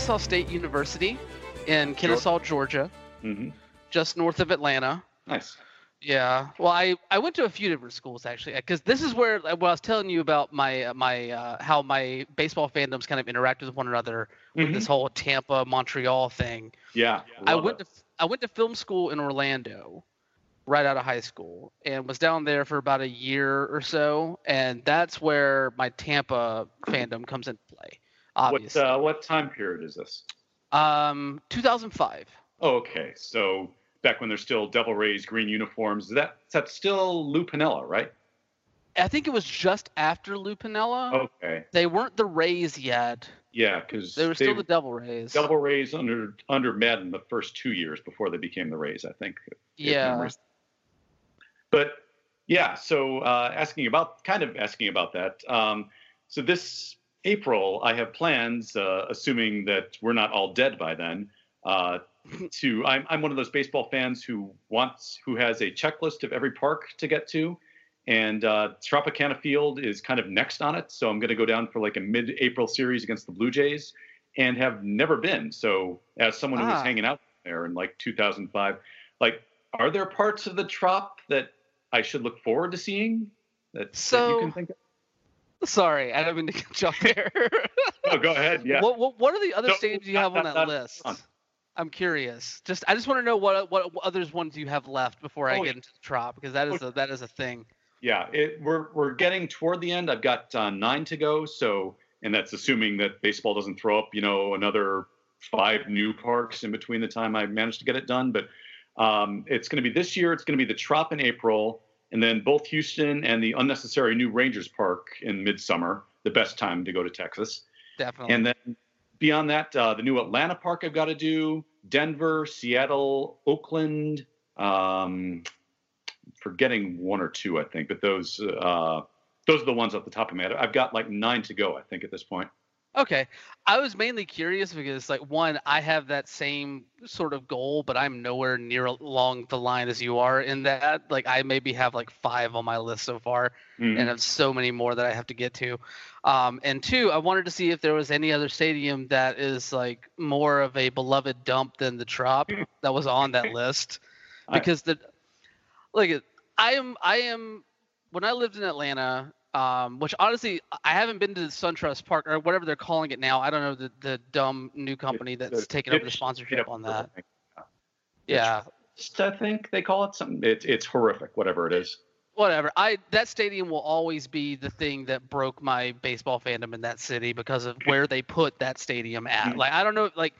Kennesaw State University in Kennesaw, Georgia, hmm just north of Atlanta. Nice. Yeah. Well, I, I went to a few different schools actually, because this is where what I was telling you about my my uh, how my baseball fandoms kind of interact with one another with Mhm. this whole Tampa Montreal thing. Yeah. I went it. to I went to film school in Orlando, right out of high school, and was down there for about a year or so, and that's where my Tampa fandom comes into play. What uh, what time period is this? um, 2005. Oh, okay. So back when there's still Devil Rays green uniforms, is that that's still Lou Piniella, right? I think it was just after Lou Piniella. Okay. They weren't the Rays yet. Yeah, because They were still the Devil Rays. Devil Rays under under Maddon the first two years before they became the Rays, I think. yeah. But yeah, so uh, asking about kind of asking about that. Um, so this April, I have plans, uh, assuming that we're not all dead by then. Uh, to I'm I'm one of those baseball fans who wants who has a checklist of every park to get to, and uh, Tropicana Field is kind of next on it. So I'm going to go down for like a mid-April series against the Blue Jays, and have never been. So as someone who was Ah. hanging out there in like 2005, like are there parts of the Trop that I should look forward to seeing that, that So- you can think of? Sorry, I don't mean to jump there. Oh, go ahead. Yeah. What, what what are the other No, stadiums you not- have on not- that not- list? on. I'm curious. Just I just want to know what what, what others ones you have left before I Oh, get into the trop because that is a that is a thing. Yeah, it, we're we're getting toward the end. I've got uh, nine to go. So, and that's assuming that baseball doesn't throw up, you know, another five new parks in between the time I manage to get it done. But um, it's going to be this year. It's going to be the Trop in April, and then both Houston and the unnecessary new Rangers Park in midsummer. The best time to go to Texas. Definitely. And then beyond that, uh, the new Atlanta park I've got to do, Denver, Seattle, Oakland. Um, forgetting one or two, I think, but those uh, those are the ones off the top of my head. I've got like nine to go, I think, at this point. Okay. I was mainly curious because like one, I have that same sort of goal, but I'm nowhere near along the line as you are in that. Like I maybe have like five on my list so far Mhm. and have so many more that I have to get to. Um, and two, I wanted to see if there was any other stadium that is like more of a beloved dump than the Trop that was on that list. I- Because the like, I am I am when I lived in Atlanta, um, which honestly I haven't been to the SunTrust Park or whatever they're calling it now. I don't know the the dumb new company that's taken over the sponsorship on that. Yeah, I think they call it something. It's it's horrific, whatever it is. whatever. I that stadium will always be the thing that broke my baseball fandom in that city because of where they put that stadium at. Mhm. Like I don't know, like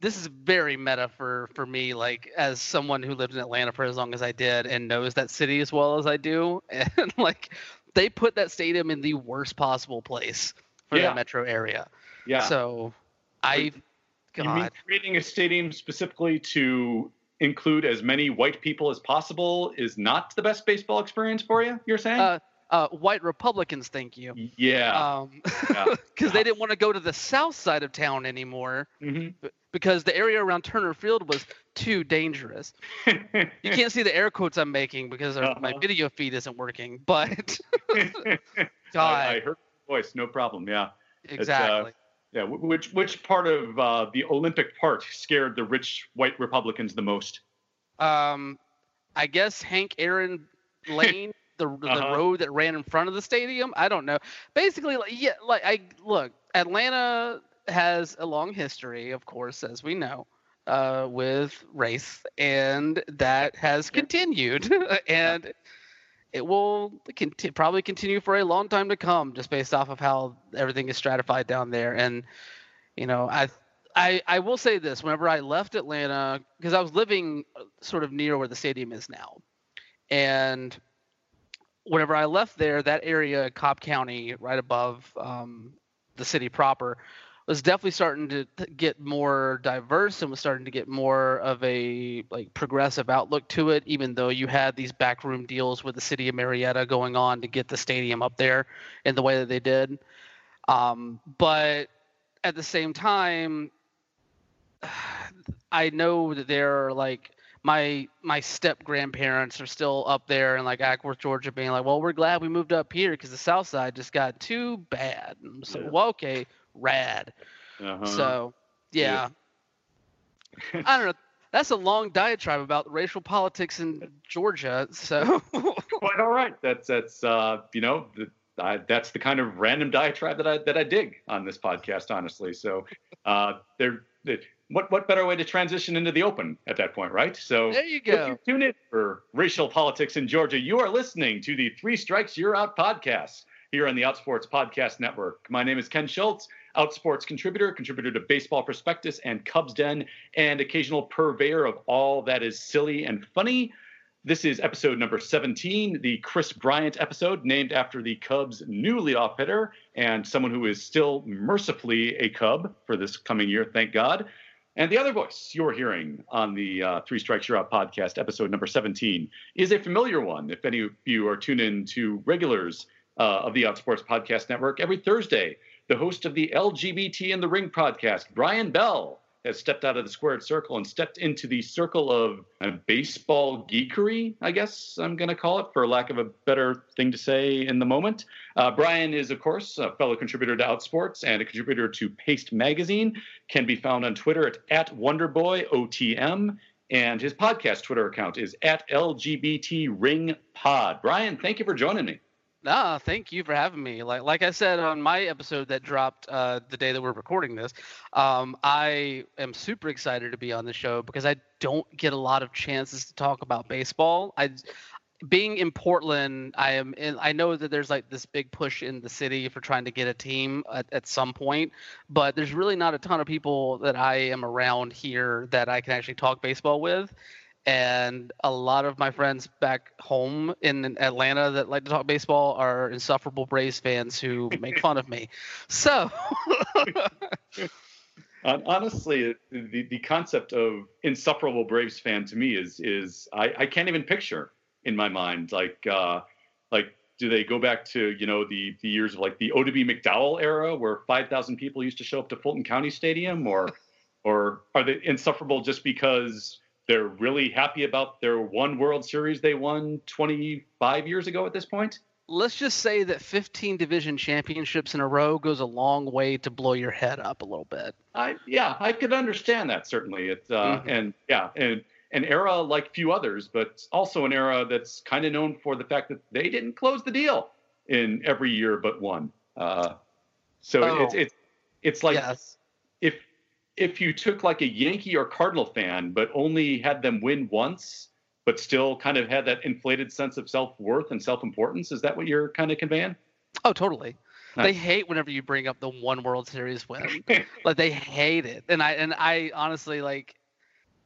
this is very meta for for me. Like as someone who lived in Atlanta for as long as I did and knows that city as well as I do, and like they put that stadium in the worst possible place for Yeah. that metro area. Yeah. So I, you mean God, creating a stadium specifically to include as many white people as possible is not the best baseball experience for you? You're saying? uh, uh, white Republicans, thank you. yeah. Um, yeah. because they didn't want to go to the south side of town anymore. hmm because the area around Turner Field was too dangerous. You can't see the air quotes I'm making because my Uh-huh. video feed isn't working. But I, God, I heard your voice, no problem. Yeah, exactly. yeah. Which which part of uh, the Olympic part scared the rich white Republicans the most? um, I guess Hank Aaron Lane, the the Uh-huh. road that ran in front of the stadium. I don't know. Basically, like, yeah, like I look, Atlanta has a long history, of course, as we know. Uh, with race, and that has continued, and it will conti- probably continue for a long time to come, just based off of how everything is stratified down there. And you know, I, I, I will say this: whenever I left Atlanta, because I was living uh, sort of near where the stadium is now, and whenever I left there, that area, Cobb County, right above um, the city proper, was definitely starting to get more diverse and was starting to get more of a like progressive outlook to it even though you had these backroom deals with the city of marietta going on to get the stadium up there in the way that they did um, but at the same time i know that there are like my my step grandparents are still up there in like Acworth, Georgia, being like, "Well, we're glad we moved up here because the South Side just got too bad." And so, Yeah. well, okay, rad. Uh-huh. So, yeah. I don't know. That's a long diatribe about racial politics in Georgia. So, quite all right. That's that's uh, you know the, I, that's the kind of random diatribe that I that I dig on this podcast, honestly. So, uh, there, what what better way to transition into the open at that point, right? So there you go. You tune in for racial politics in Georgia. You are listening to the Three Strikes You're Out podcast here on the Outsports Podcast Network. My name is Ken Schultz, Outsports contributor, contributor to Baseball Prospectus and Cubs Den, and occasional purveyor of all that is silly and funny. This is episode number 17, the Kris Bryant episode, named after the Cubs' new leadoff hitter and someone who is still mercifully a Cub for this coming year, thank God. And the other voice you're hearing on the uh, Three Strikes You're Out podcast, episode number 17, is a familiar one. If any of you are tuned in to regulars uh, of the Outsports Podcast Network, every Thursday, the host of the LGBT in the Ring podcast, Brian Bell, has stepped out of the squared circle and stepped into the circle of uh, baseball geekery, I guess I'm going to call it, for lack of a better thing to say in the moment. Uh, Brian is, of course, a fellow contributor to Outsports and a contributor to Paste Magazine. Can be found on Twitter at, at WonderboyOTM. And his podcast Twitter account is at LGBT Ring Pod. Brian, thank you for joining me. Nah, thank you for having me. Like like I said on my episode that dropped uh, the day that we're recording this, um, I am super excited to be on the show because I don't get a lot of chances to talk about baseball. I being in Portland, I am in, I know that there's like this big push in the city for trying to get a team at, at some point, but there's really not a ton of people that I am around here that I can actually talk baseball with and a lot of my friends back home in Atlanta that like to talk baseball are insufferable Braves fans who make fun of me. So, honestly, the, the concept of insufferable Braves fan to me is is I, I can't even picture in my mind like uh, like do they go back to you know the the years of like the O.W. McDowell era where five thousand people used to show up to Fulton County Stadium or or are they insufferable just because they're really happy about their one World Series they won 25 years ago at this point. Let's just say that 15 division championships in a row goes a long way to blow your head up a little bit. I yeah, I could understand that certainly. It's uh, mm-hmm. and yeah, and an era like few others, but also an era that's kind of known for the fact that they didn't close the deal in every year but one. Uh, so oh. it's it's it's like yes. if if you took like a Yankee or Cardinal fan, but only had them win once, but still kind of had that inflated sense of self worth and self importance, is that what you're kind of conveying? Oh, totally. Nice. They hate whenever you bring up the one World Series win. like they hate it, and I and I honestly like.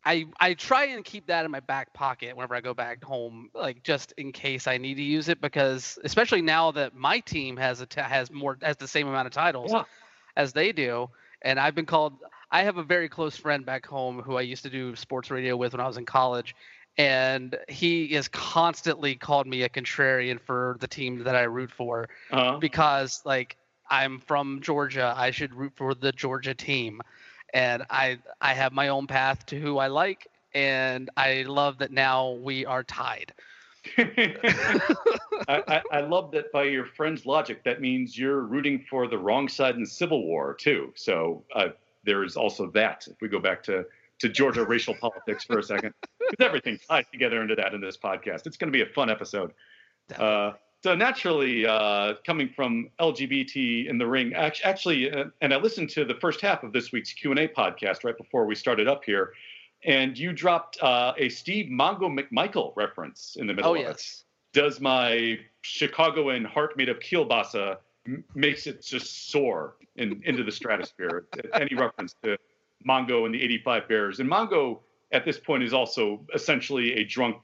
I, I try and keep that in my back pocket whenever I go back home, like just in case I need to use it, because especially now that my team has a t- has more has the same amount of titles yeah. as they do, and I've been called I have a very close friend back home who I used to do sports radio with when I was in college, and he has constantly called me a contrarian for the team that I root for uh-huh. because like I'm from Georgia, I should root for the Georgia team, and I I have my own path to who I like, and I love that now we are tied. I, I, I, love that by your friend's logic, that means you're rooting for the wrong side in the Civil War too. So uh, there is also that. If we go back to to Georgia racial politics for a second, because everything ties together into that in this podcast. It's going to be a fun episode. Uh, so naturally, uh, coming from LGBT in the ring, actually, uh, and I listened to the first half of this week's Q and A podcast right before we started up here, and you dropped uh, a Steve Mongo McMichael reference in the middle oh, of yes. it. Does my Chicagoan heart made of kielbasa makes it just soar in, into the stratosphere. Any reference to Mongo and the 85 Bears. And Mongo at this point is also essentially a drunk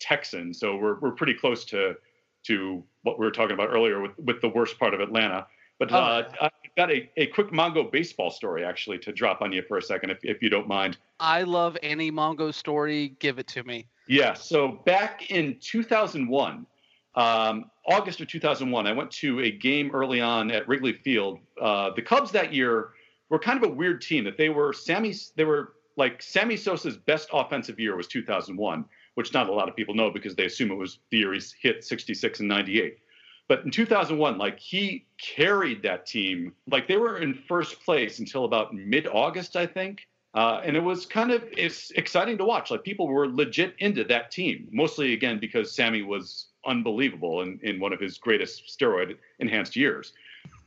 Texan. So we're, we're pretty close to to what we were talking about earlier with, with the worst part of Atlanta. But oh, uh, I've got a, a quick Mongo baseball story actually to drop on you for a second, if, if you don't mind. I love any Mongo story. Give it to me. Yeah. So back in 2001, um, August of 2001, I went to a game early on at Wrigley Field. Uh, the Cubs that year were kind of a weird team. That they were Sammy, they were like Sammy Sosa's best offensive year was 2001, which not a lot of people know because they assume it was the year he hit 66 and 98. But in 2001, like he carried that team. Like they were in first place until about mid-August, I think. Uh, and it was kind of it's exciting to watch. Like people were legit into that team, mostly again because Sammy was unbelievable in, in one of his greatest steroid enhanced years.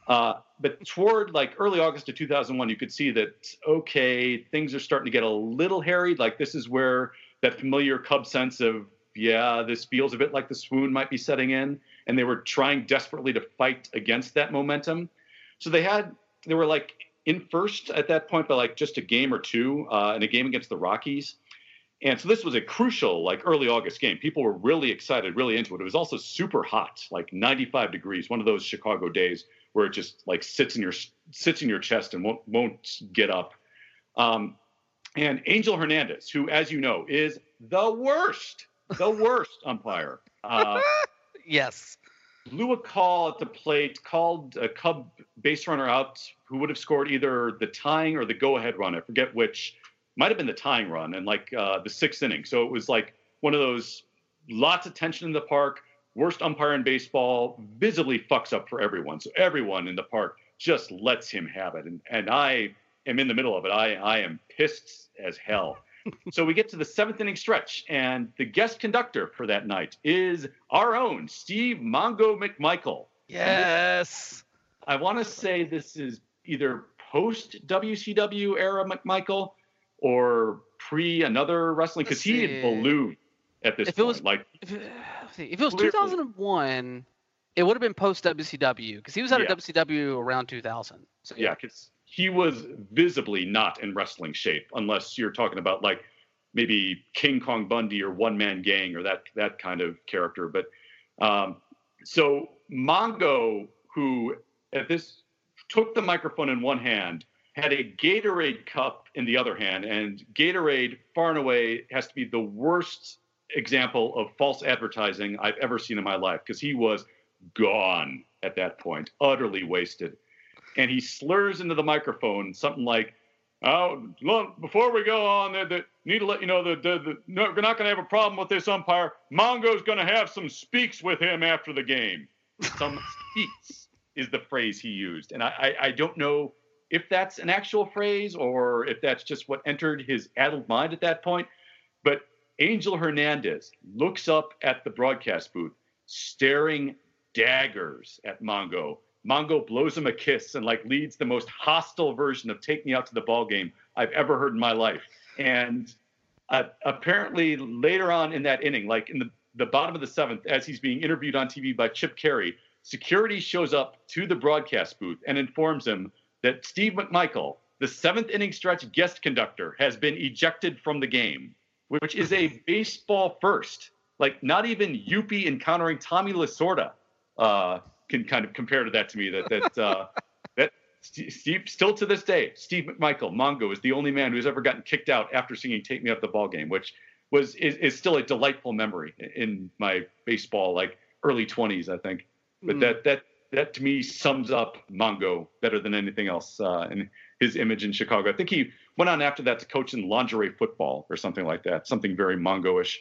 Uh, but toward like early August of 2001, you could see that okay, things are starting to get a little hairy. Like this is where that familiar Cub sense of yeah, this feels a bit like the swoon might be setting in, and they were trying desperately to fight against that momentum. So they had they were like in first at that point by like just a game or two uh, in a game against the Rockies. And so this was a crucial, like early August game. People were really excited, really into it. It was also super hot, like 95 degrees, one of those Chicago days where it just like sits in your sits in your chest and won't won't get up. Um, and Angel Hernandez, who, as you know, is the worst, the worst umpire. Uh, yes. Blew a call at the plate, called a Cub base runner out who would have scored either the tying or the go-ahead run. I forget which. Might have been the tying run and like uh, the sixth inning. So it was like one of those lots of tension in the park. Worst umpire in baseball, visibly fucks up for everyone. So everyone in the park just lets him have it. And and I am in the middle of it. I I am pissed as hell. so we get to the seventh inning stretch, and the guest conductor for that night is our own Steve Mongo McMichael. Yes. I want to say this is either post WCW era McMichael or pre another wrestling because he had ballooned at this if point. It was, like if it, if it was 2001, it would have been post WCW because he was out Yeah. of WCW around 2000. So yeah, because he was visibly not in wrestling shape unless you're talking about like maybe King Kong Bundy or One Man Gang or that that kind of character. But um, so Mongo, who at this took the microphone in one hand, had a Gatorade cup in the other hand, and Gatorade far and away has to be the worst example of false advertising I've ever seen in my life because he was gone at that point, utterly wasted. And he slurs into the microphone something like, "Oh, look, before we go on, the, the, need to let you know that the, the, no, we're not going to have a problem with this umpire. Mongo's going to have some speaks with him after the game. Some speaks is the phrase he used, and I, I, I don't know if that's an actual phrase or if that's just what entered his addled mind at that point. But Angel Hernandez looks up at the broadcast booth, staring daggers at Mongo. Mongo blows him a kiss and like leads the most hostile version of "Take Me Out to the Ball Game" I've ever heard in my life. And uh, apparently later on in that inning, like in the, the bottom of the seventh, as he's being interviewed on TV by Chip Caray, security shows up to the broadcast booth and informs him that Steve McMichael, the seventh inning stretch guest conductor, has been ejected from the game, which is a baseball first. Like not even Youppi encountering Tommy Lasorda uh, can kind of compare to that to me. That that uh, that Steve still to this day, Steve McMichael Mongo is the only man who's ever gotten kicked out after singing "Take Me Up the Ball Game," which was is, is still a delightful memory in my baseball like early 20s, I think. But Mm. that that that to me sums up Mongo better than anything else uh, and his image in Chicago. I think he went on after that to coach in lingerie football or something like that, something very Mongo-ish.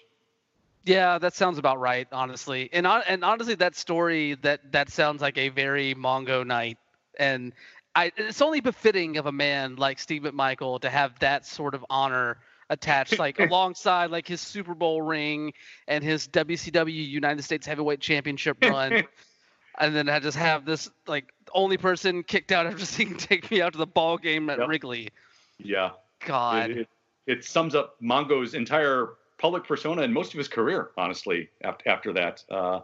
Yeah, that sounds about right, honestly. And and honestly, that story that that sounds like a very Mongo night, and I it's only befitting of a man like Steve McMichael to have that sort of honor attached, like alongside like his Super Bowl ring and his WCW United States Heavyweight Championship run, and then I just have this like only person kicked out after seeing "Take Me Out to the Ball Game" at Yep. Wrigley. Yeah, God, it, it, it sums up Mongo's entire public persona and most of his career, honestly. After after that, uh,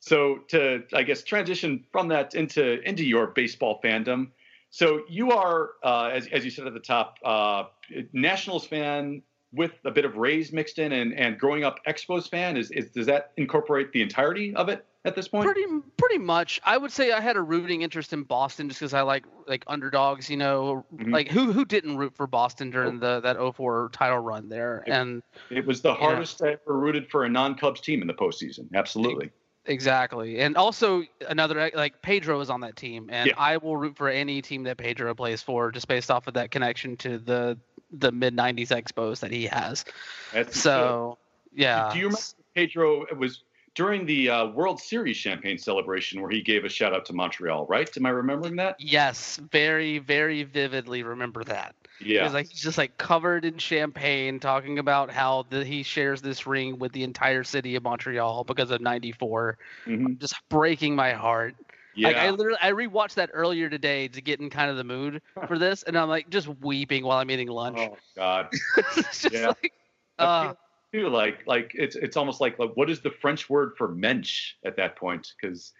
so to I guess transition from that into into your baseball fandom. So you are, uh, as as you said at the top, uh, Nationals fan with a bit of Rays mixed in, and and growing up Expos fan. Is, is does that incorporate the entirety of it at this point? Pretty pretty much. I would say I had a rooting interest in Boston just because I like like underdogs. You know, Mhm. like who who didn't root for Boston during the that 04 title run there? Yeah. And It was the hardest I ever rooted for a non-Cubs team in the postseason. Absolutely. exactly. And also another like Pedro is on that team, and Yeah. I will root for any team that Pedro plays for just based off of that connection to the the mid 90s Expos that he has. That's So yeah. Do you remember Pedro was during the uh, World Series champagne celebration where he gave a shout out to Montreal, right? Am I remembering that? Yes, very, very vividly remember that. Yeah. He's like he's just like covered in champagne, talking about how the, he shares this ring with the entire city of Montreal because of '94. Mhm. Just breaking my heart. Yeah. Like I literally I rewatched that earlier today to get in kind of the mood for this, and I'm like just weeping while I'm eating lunch. oh God. it's just Yeah. like, uh, too like like it's it's almost like like what is the French word for mensch at that point? Because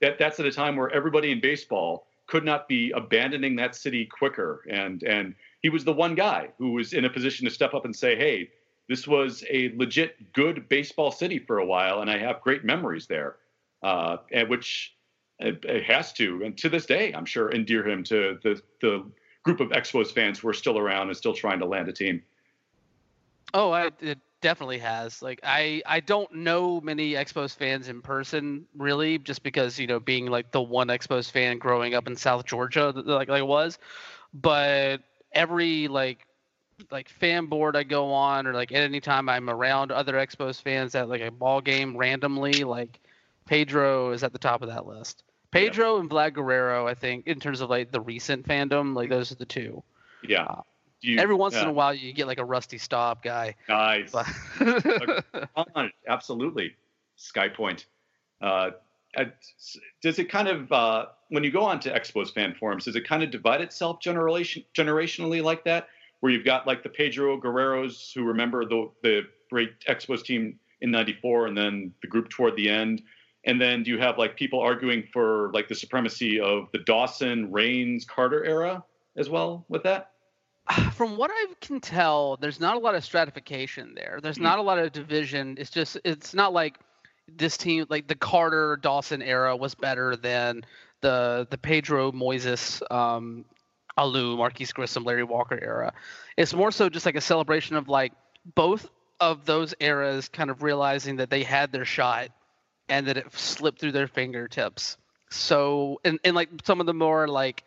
that that's at a time where everybody in baseball could not be abandoning that city quicker. And and he was the one guy who was in a position to step up and say hey this was a legit good baseball city for a while and i have great memories there uh, and which it, it has to and to this day i'm sure endear him to the the group of expos fans who are still around and still trying to land a team oh, I, it definitely has. Like I I don't know many Expos fans in person really, just because you know being like the one Expos fan growing up in South Georgia, like like I was, but every like like fan board I go on or like at any time I'm around other Expos fans at like a ball game randomly, like Pedro is at the top of that list. Pedro and Vlad Guerrero, I think, in terms of like the recent fandom, like those are the two. yeah Uh, you- Every once in a while, you get like a Rusty Staub guy. nice absolutely. Skypoint. Uh, uh, does it kind of uh, when you go on to Expos fan forums, does it kind of divide itself generation generationally like that, where you've got like the Pedro Guerreros who remember the the great Expos team in '94, and then the group toward the end, and then do you have like people arguing for like the supremacy of the Dawson, Raines, Carter era as well with that? from what I can tell, there's not a lot of stratification there. There's not a lot of division. It's just it's not like this team like the Carter Dawson era was better than the the Pedro Moises um Alou, Marquis Grissom, Larry Walker era. It's more so just like a celebration of like both of those eras kind of realizing that they had their shot and that it slipped through their fingertips. So and, in like some of the more like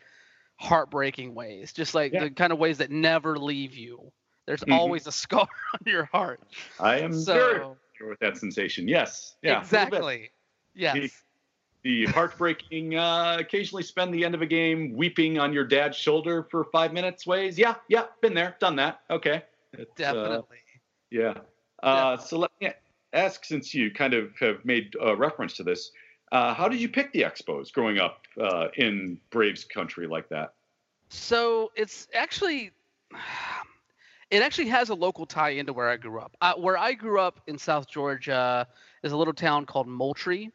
heartbreaking ways, just like Yeah. the kind of ways that never leave you. There's Mhm. always a scar on your heart. I am very So familiar with that sensation. Yes, yeah, a little bit. exactly. Yes. the heartbreaking uh, occasionally spend the end of a game weeping on your dad's shoulder for five minutes ways yeah yeah been there done that okay It's, uh, Definitely. yeah uh, so let me ask since you kind of have made a reference to this uh, how did you pick the expos growing up uh, in braves country like that So it's actually, it actually has a local tie into where I grew up. Uh, where I grew up in South Georgia is a little town called Moultrie,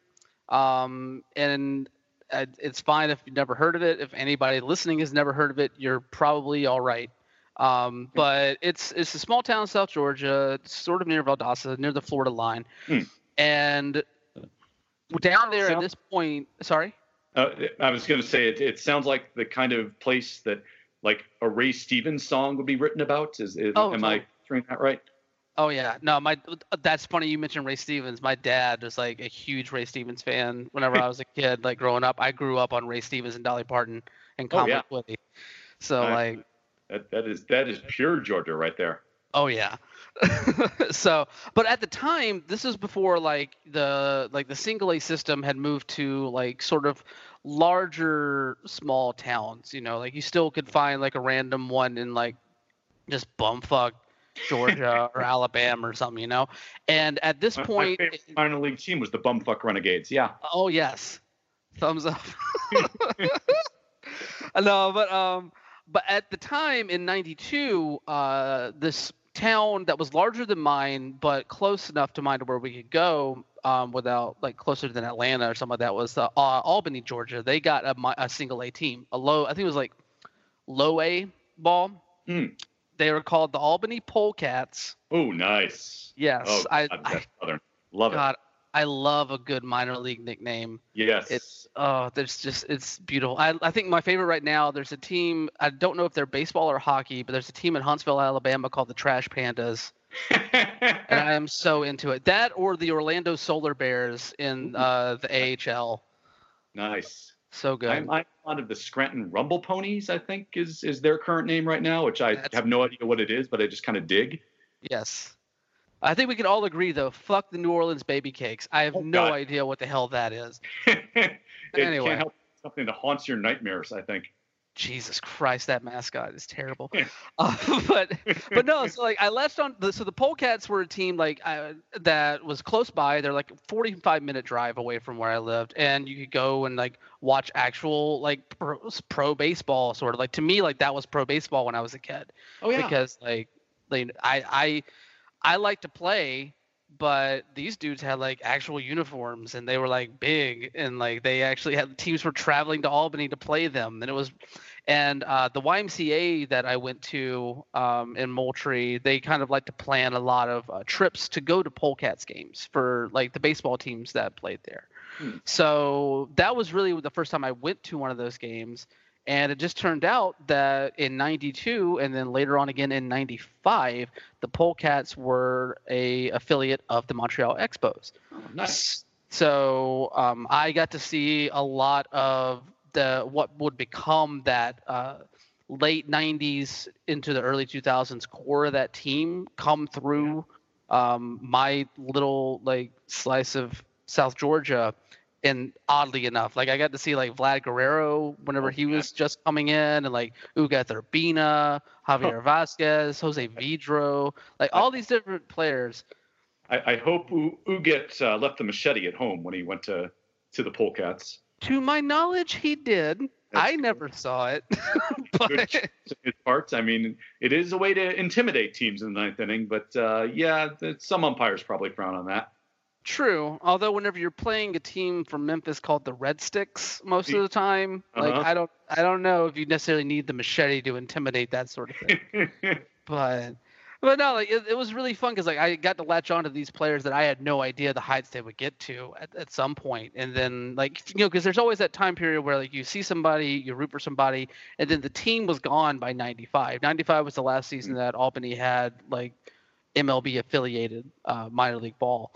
um, and it's fine if you've never heard of it. If anybody listening has never heard of it, you're probably all right. Um, but it's it's a small town in South Georgia, sort of near Valdosta, near the Florida line, Hmm. and down there at this point, sorry. uh, i was going to say it, it sounds like the kind of place that like a ray stevens song would be written about is, is Oh, am i hearing that right Oh yeah, no, my that's funny. You mentioned Ray Stevens. My dad was like a huge Ray Stevens fan. Whenever I was a kid, like growing up, I grew up on Ray Stevens and Dolly Parton and Oh, Comic yeah. Woody. So Nice. like, that, that is that is pure georgia right there oh yeah. so, but at the time, this is before like the like the single A system had moved to like sort of larger small towns. You know, like you still could find like a random one in like just bumfuck Georgia or Alabama or something. You know, and at this My- point. my minor league team was the bumfuck renegades yeah Oh yes, thumbs up. no, but um, but at the time in '92, uh, this town that was larger than mine, but close enough to mine to where we could go, um, without like closer than Atlanta or something like that was uh, Albany, Georgia. They got a, a single A team, a low, I think it was like low A ball. Hmm. They were called the Albany Polecats. Oh, nice. Yes, oh, I, God, I. Love God, I love a good minor league nickname. Yes. It's oh, there's just it's beautiful. I I think my favorite right now. There's a team. I don't know if they're baseball or hockey, but there's a team in Huntsville, Alabama called the Trash Pandas, and I am so into it. That or the Orlando Solar Bears in uh, the AHL. nice. So good. I'm, I'm fond of the Scranton Rumble Ponies. I think is is their current name right now, which I That's- have no idea what it is, but I just kind of dig. yes. I think we can all agree though. Fuck the New Orleans baby cakes. I have Oh, no God. idea what the hell that is. it Anyway. can't help something that haunts your nightmares. I think. Jesus Christ, that mascot is terrible. uh, but but no, so like I left on the so the Polecats were a team like I, that was close by. They're like 45 minute drive away from where I lived, and you could go and like watch actual like pro, pro baseball sort of like to me like that was pro baseball when I was a kid Oh yeah. because like like I I I like to play, but these dudes had like actual uniforms and they were like big and like they actually had teams were traveling to Albany to play them and it was and uh, the YMCA that I went to um, in Moultrie, they kind of like to plan a lot of uh, trips to go to Polecats games for like the baseball teams that played there. Hmm. So that was really the first time I went to one of those games. And it just turned out that in 92 and then later on again in 95, the Polecats were a affiliate of the Montreal Expos. Oh, nice. So um, I got to see a lot of the what would become that uh, late 90s into the early 2000s core of that team come through um, my little like slice of South Georgia. And oddly enough, like I got to see like Vlad Guerrero whenever Oh, he yeah. was just coming in, and like Ugueth Urbina, Javier Vazquez, Jose Vidro, like all these different players. I, I hope U- Ugueth uh, left the machete at home when he went to to the Polecats. To my knowledge, he did. I That's never saw it. But choice his part. I mean, it is a way to intimidate teams in the ninth inning, but uh, yeah, some umpires probably frown on that. True. Although whenever you're playing a team from Memphis called the Red Sticks, most of the time, like Uh-huh. I don't, I don't know if you necessarily need the machete to intimidate that sort of thing. but, but no, like it, it was really fun because like I got to latch onto these players that I had no idea the heights they would get to at, at some point, and then like you know because there's always that time period where like you see somebody, you root for somebody, and then the team was gone by 95. 95 was the last season that Albany had like MLB affiliated uh, minor league ball,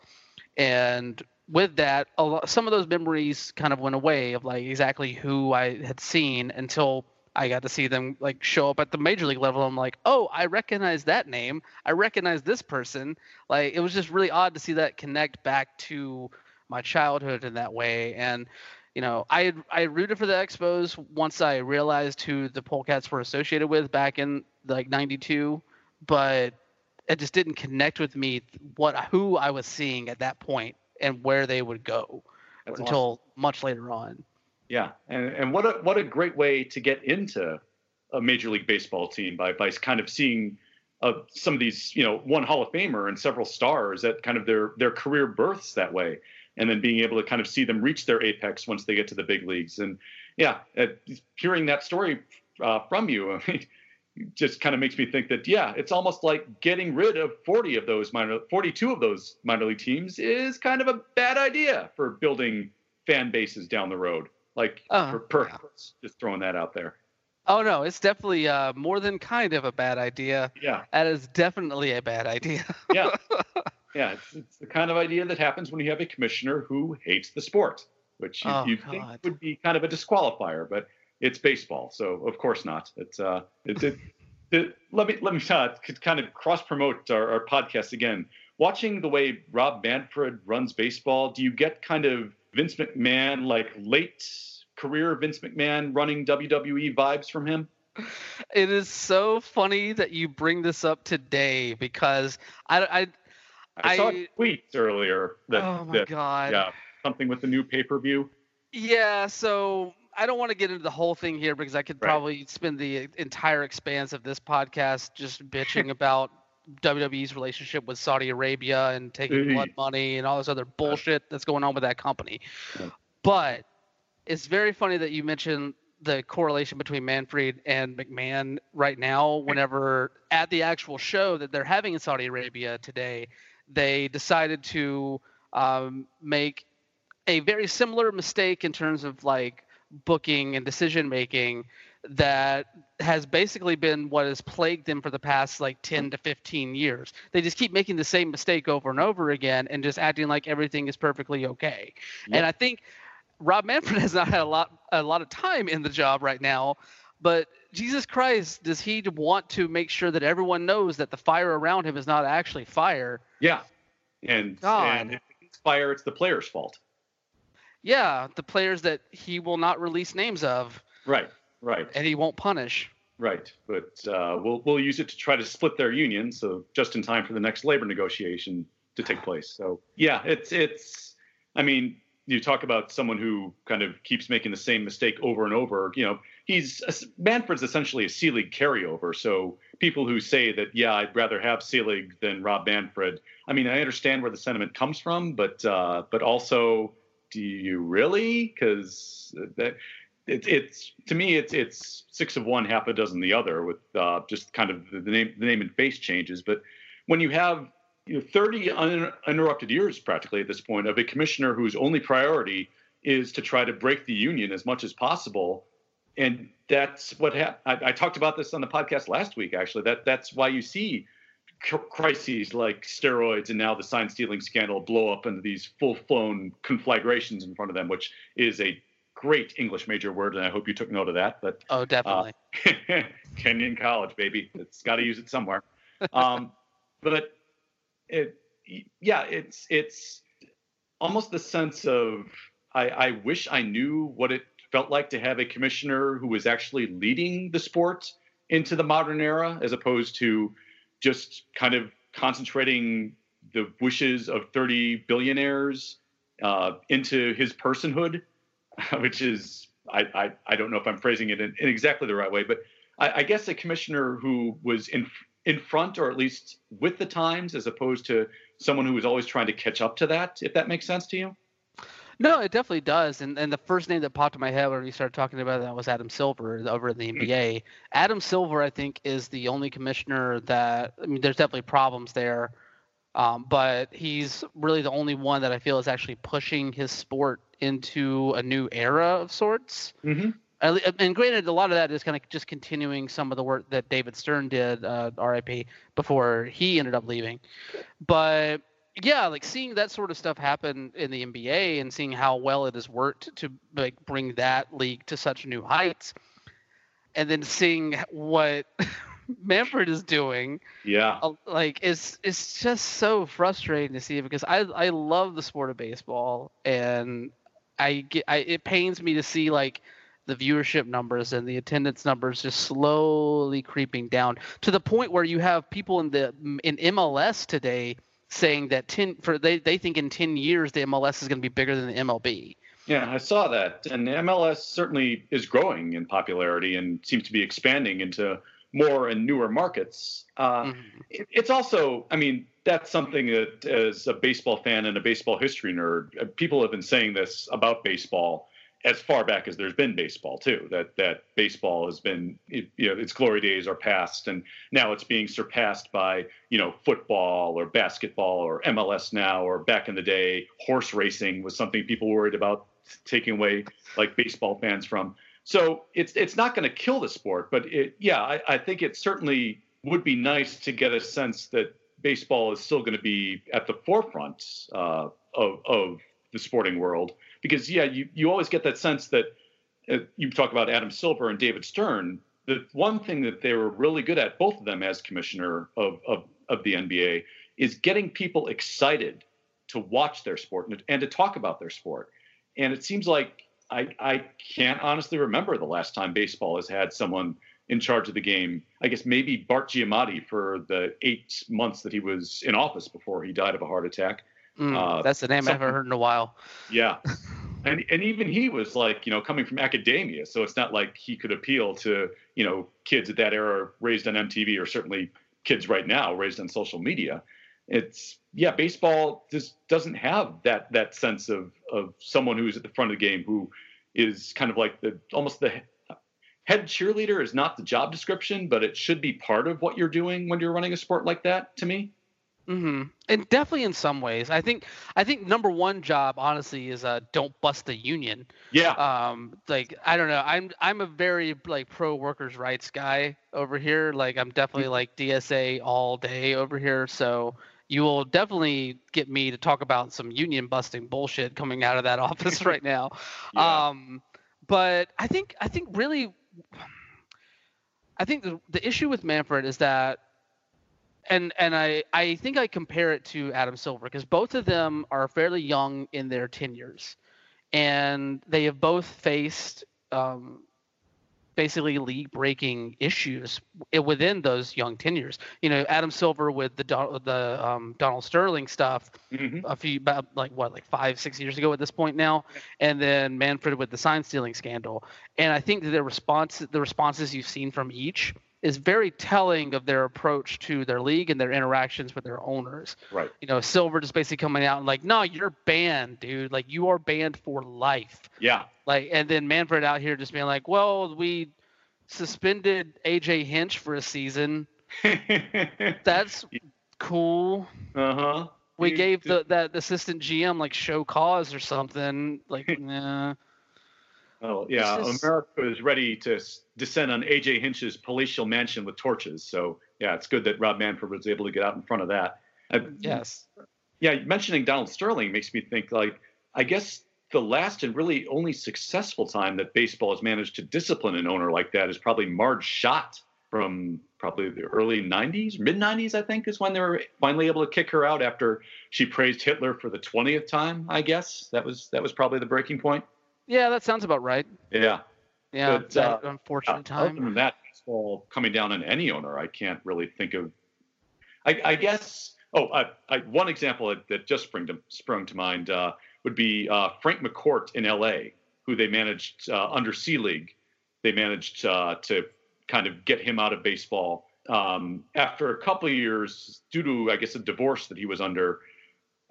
and with that, lot, some of those memories kind of went away of like exactly who I had seen until I got to see them like show up at the major league level. I'm like, oh, I recognize that name. I recognize this person. Like it was just really odd to see that connect back to my childhood in that way. And you know, I I rooted for the Expos once I realized who the Polecats were associated with back in like '92, but it just didn't connect with me what who I was seeing at that point and where they would go That's until much later on. Yeah, and and what a what a great way to get into a major league baseball team by by kind of seeing uh, some of these you know one Hall of Famer and several stars at kind of their their career births that way, and then being able to kind of see them reach their apex once they get to the big leagues. And yeah, uh, hearing that story uh, from you. just kind of makes me think that yeah, it's almost like getting rid of 40 of those minor 42 of those minor league teams is kind of a bad idea for building fan bases down the road. Like Oh, for purpose, yeah. just throwing that out there. Oh no, it's definitely uh, more than kind of a bad idea. Yeah, That is definitely a bad idea. yeah, yeah. It's, it's the kind of idea that happens when you have a commissioner who hates the sport, which you, Oh, think would be kind of a disqualifier, but it's baseball, so of course not. It's uh, it, it, it, let me let me uh, kind of cross promote our, our podcast again. Watching the way Rob Manfred runs baseball, do you get kind of Vince McMahon, like late career Vince McMahon running WWE vibes from him? It is so funny that you bring this up today because I, I I, saw I- a tweet earlier that, oh my that god. yeah, something with the new pay per view. Yeah, so I don't want to get into the whole thing here because I could Right. probably spend the entire expanse of this podcast just bitching about WWE's relationship with Saudi Arabia and taking blood money and all this other bullshit that's going on with that company. Yeah. But it's very funny that you mentioned the correlation between Manfred and McMahon right now. Whenever at the actual show that they're having in Saudi Arabia today, they decided to um, make a very similar mistake in terms of like booking and decision making that has basically been what has plagued them for the past like 10 to 15 years. They just keep making the same mistake over and over again and just acting like everything is perfectly okay. Yep. And I think Rob Manfred has not had a lot a lot of time in the job right now, but Jesus Christ, does he want to make sure that everyone knows that the fire around him is not actually fire Yeah, and God. and if it's fire, it's the player's fault. Yeah, the players that he will not release names of Right, right, and he won't punish. right. But uh, we'll we'll use it to try to split their union, so just in time for the next labor negotiation to take place. So yeah, it's it's. I mean, you talk about someone who kind of keeps making the same mistake over and over. You know, he's Manfred's essentially a Selig carryover. So people who say that, yeah, I'd rather have Selig than Rob Manfred. I mean, I understand where the sentiment comes from, but uh, but also, do you really? Because that. It, it's to me, it's it's six of one, half a dozen the other, with uh, just kind of the name the name and face changes. But when you have you know, 30 uninterrupted years practically at this point of a commissioner whose only priority is to try to break the union as much as possible. And that's what ha- I, I, talked about this on the podcast last week, actually. That that's why you see crises like steroids and now the sign stealing scandal blow up into these full blown conflagrations in front of them, which is a great English major word, and I hope you took note of that. But oh, definitely, uh, Kenyon College, baby, it's got to use it somewhere. Um, but it, yeah, it's it's almost the sense of I, I wish I knew what it felt like to have a commissioner who was actually leading the sport into the modern era, as opposed to just kind of concentrating the wishes of 30 billionaires uh, into his personhood, which is I, I, I don't know if I'm phrasing it in, in exactly the right way, but I, I, guess a commissioner who was in in front or at least with the times, as opposed to someone who was always trying to catch up to that. If that makes sense to you. No, it definitely does. And and the first name that popped in my head when we started talking about that was Adam Silver over in the NBA. Mm-hmm. Adam Silver, I think, is the only commissioner that I mean, there's definitely problems there, um, but he's really the only one that I feel is actually pushing his sport into a new era of sorts. Mm-hmm. And granted, a lot of that is kind of just continuing some of the work that David Stern did, uh, RIP, before he ended up leaving. But yeah, like seeing that sort of stuff happen in the NBA and seeing how well it has worked to like bring that league to such new heights, and then seeing what Manfred is doing, yeah, uh, like it's it's just so frustrating to see because I I love the sport of baseball and I get I, it pains me to see like the viewership numbers and the attendance numbers just slowly creeping down to the point where you have people in the in MLS today saying that 10 for they, they think in 10 years the MLS is going to be bigger than the MLB. Yeah, I saw that. And the MLS certainly is growing in popularity and seems to be expanding into more and newer markets. Uh, mm-hmm. it, it's also, I mean, that's something that as a baseball fan and a baseball history nerd, uh, people have been saying this about baseball as far back as there's been baseball too. That that baseball has been you know its glory days are past, and now it's being surpassed by you know football or basketball or MLS now, or back in the day horse racing was something people worried about taking away like baseball fans from. So it's it's not going to kill the sport, but it yeah I, I think it certainly would be nice to get a sense that baseball is still going to be at the forefront uh, of of the sporting world because yeah, you you always get that sense that uh, you talk about Adam Silver and David Stern. The one thing that they were really good at, both of them as commissioner of of, of the NBA, is getting people excited to watch their sport and, and to talk about their sport. And it seems like I I can't honestly remember the last time baseball has had someone in charge of the game. I guess maybe Bart Giamatti for the eight months that he was in office before he died of a heart attack. Mm, uh, that's the name I haven't heard in a while. Yeah. and and even he was like, you know, coming from academia, so it's not like he could appeal to, you know, kids at that era raised on MTV or certainly kids right now raised on social media. It's yeah, baseball just doesn't have that that sense of of someone who's at the front of the game who is kind of like the almost the head cheerleader is not the job description, but it should be part of what you're doing when you're running a sport like that to me. Mm-hmm. And definitely in some ways, I think I think number one job, honestly, is uh don't bust the union. Yeah. Um, like I don't know, I'm I'm a very like pro workers' rights guy over here. Like I'm definitely like DSA all day over here. So you will definitely get me to talk about some union busting bullshit coming out of that office right now. Yeah. Um, but I think I think really, I think the the issue with Manfred is that and and I I think I compare it to Adam Silver because both of them are fairly young in their tenures, and they have both faced um, basically league breaking issues within those young tenures. You know, Adam Silver with the the um, Donald Sterling stuff mm-hmm. a few about like what like five six years ago at this point now, and then Manfred with the sign stealing scandal. And I think the response the responses you've seen from each is very telling of their approach to their league and their interactions with their owners. Right. You know, Silver just basically coming out and like, no, you're banned, dude. Like you are banned for life. Yeah. Like, and then Manfred out here just being like, well, we suspended AJ Hinch for a season. That's cool. Uh huh. We you, gave the that assistant GM like show cause or something. Like, nah. Oh yeah, just... America is ready to descend on AJ Hinch's palatial mansion with torches. So yeah, it's good that Rob Manfred was able to get out in front of that. Uh, yes. Yeah, mentioning Donald Sterling makes me think like I guess the last and really only successful time that baseball has managed to discipline an owner like that is probably Marge Schott from probably the early 90s, mid 90s, I think, is when they were finally able to kick her out after she praised Hitler for the 20th time. I guess that was that was probably the breaking point. Yeah, that sounds about right. Yeah. Yeah, but, uh, unfortunate time. Other than that, baseball coming down on any owner, I can't really think of. I, I guess. Oh, I, I, one example that, that just sprung to, sprung to mind uh, would be uh, Frank McCourt in LA, who they managed uh, under Selig. They managed uh, to kind of get him out of baseball um, after a couple of years, due to I guess a divorce that he was under,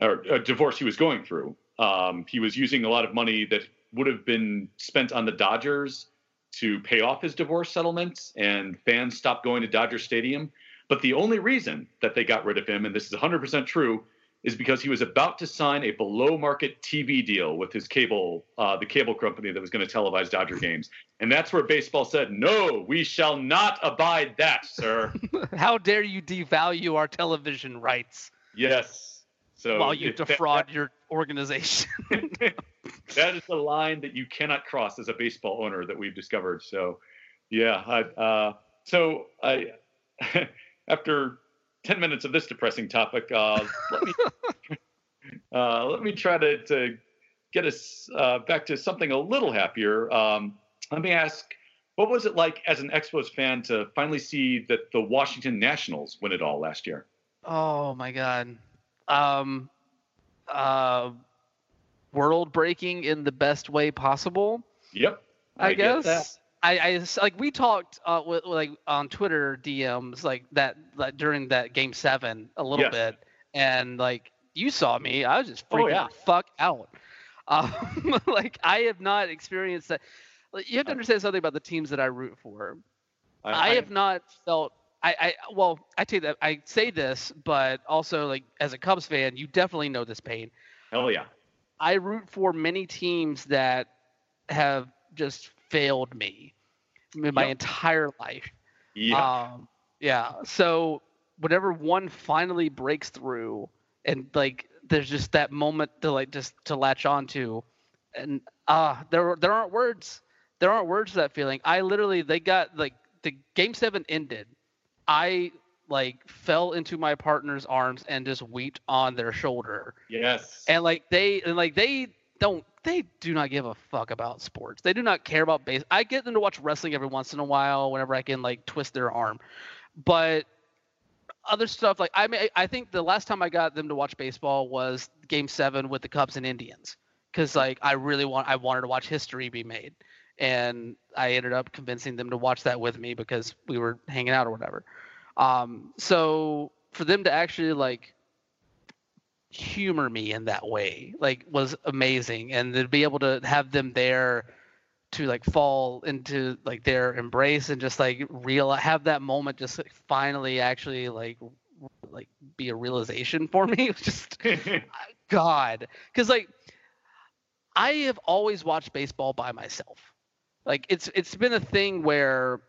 or a divorce he was going through. Um, he was using a lot of money that would have been spent on the Dodgers to pay off his divorce settlement, and fans stopped going to Dodger Stadium. But the only reason that they got rid of him, and this is 100% true, is because he was about to sign a below market TV deal with his cable, uh, the cable company that was going to televise Dodger games. And that's where baseball said, no, we shall not abide that, sir. How dare you devalue our television rights? Yes. So while you defraud that, your organization. that is the line that you cannot cross as a baseball owner that we've discovered. So, yeah. I, uh, so I, after 10 minutes of this depressing topic, uh, let me uh, let me try to, to get us uh, back to something a little happier. Um, let me ask, what was it like as an Expos fan to finally see that the Washington Nationals win it all last year? Oh my God. Um, uh, world breaking in the best way possible. Yep. I, I guess. I, I like we talked uh, with, like on Twitter DMs like that like, during that game seven a little yes. bit, and like you saw me, I was just freaking oh, yeah. fuck out. Um, like I have not experienced that. Like, you have to understand something about the teams that I root for. I, I have not felt. I, I well, I you that I say this, but also like as a Cubs fan, you definitely know this pain. Hell yeah. I root for many teams that have just failed me in my yep. entire life. Yeah. Um, yeah. So whenever one finally breaks through and like there's just that moment to like just to latch onto and ah uh, there there aren't words there aren't words to that feeling i literally they got like the game seven ended i like fell into my partner's arms and just wept on their shoulder yes and like they and like they don't they do not give a fuck about sports. They do not care about base. I get them to watch wrestling every once in a while whenever I can like twist their arm, but other stuff like I mean I think the last time I got them to watch baseball was Game Seven with the Cubs and Indians because like I really want I wanted to watch history be made, and I ended up convincing them to watch that with me because we were hanging out or whatever. Um, so for them to actually like humor me in that way like was amazing. And to be able to have them there to like fall into like their embrace and just like real have that moment just like, finally actually like like be a realization for me just god. Because like i have always watched baseball by myself like it's it's been a thing where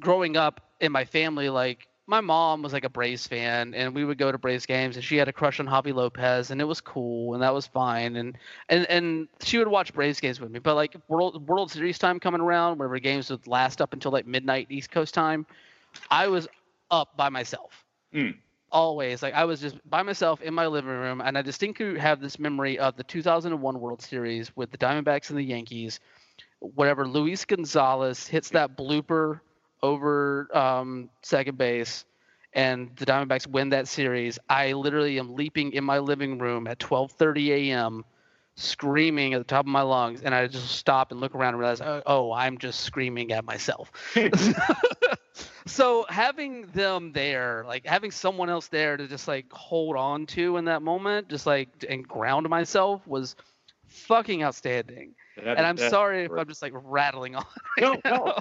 growing up in my family like my mom was like a Braves fan, and we would go to Braves games, and she had a crush on Javy Lopez, and it was cool, and that was fine, and and and she would watch Braves games with me. But like World World Series time coming around, whenever games would last up until like midnight East Coast time, I was up by myself. Mm. always like I was just by myself in my living room, and I distinctly have this memory of the 2001 World Series with the Diamondbacks and the Yankees. Whatever Luis Gonzalez hits that blooper over um, second base, and the Diamondbacks win that series. I literally am leaping in my living room at 12:30 a.m. Screaming at the top of my lungs, and I just stop and look around and realize, oh, oh I'm just screaming at myself. so having them there, like having someone else there to just like hold on to in that moment, just like and ground myself was fucking outstanding. That, and I'm sorry if I'm just like rattling on. Right no, now. no,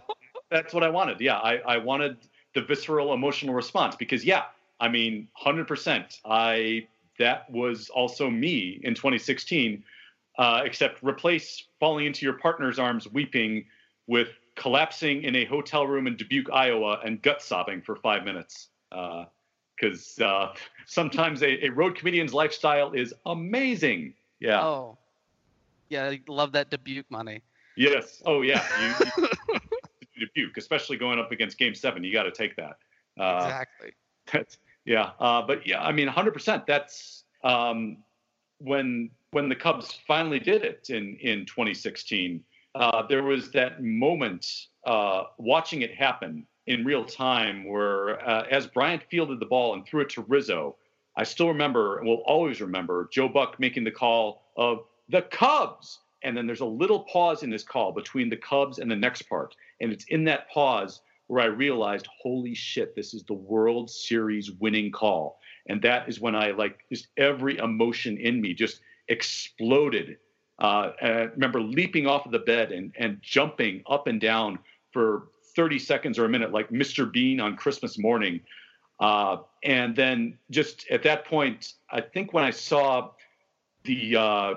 that's what I wanted. Yeah, I, I wanted the visceral emotional response because yeah, I mean, hundred percent. I that was also me in 2016, uh, except replace falling into your partner's arms weeping with collapsing in a hotel room in Dubuque, Iowa, and gut sobbing for five minutes. Because uh, uh, sometimes a, a, road comedian's lifestyle is amazing. Yeah. Oh, yeah, I love that Dubuque money. Yes. Oh, yeah. You, you, Dubuque, especially going up against Game Seven, you got to take that. Uh, exactly. That's yeah. Uh, but yeah, I mean, 100%. That's um, when when the Cubs finally did it in in 2016 uh, there was that moment uh, watching it happen in real time where, uh, as Bryant fielded the ball and threw it to Rizzo, I still remember and will always remember Joe Buck making the call of the Cubs. And then there's a little pause in this call between the Cubs and the next part. And it's in that pause where I realized, holy shit, this is the World Series winning call. And that is when I like just every emotion in me just exploded uh, I remember leaping off of the bed and, and jumping up and down for 30 seconds or a minute, like Mr. Bean on Christmas morning. Uh, and then just at that point, I think when I saw the uh,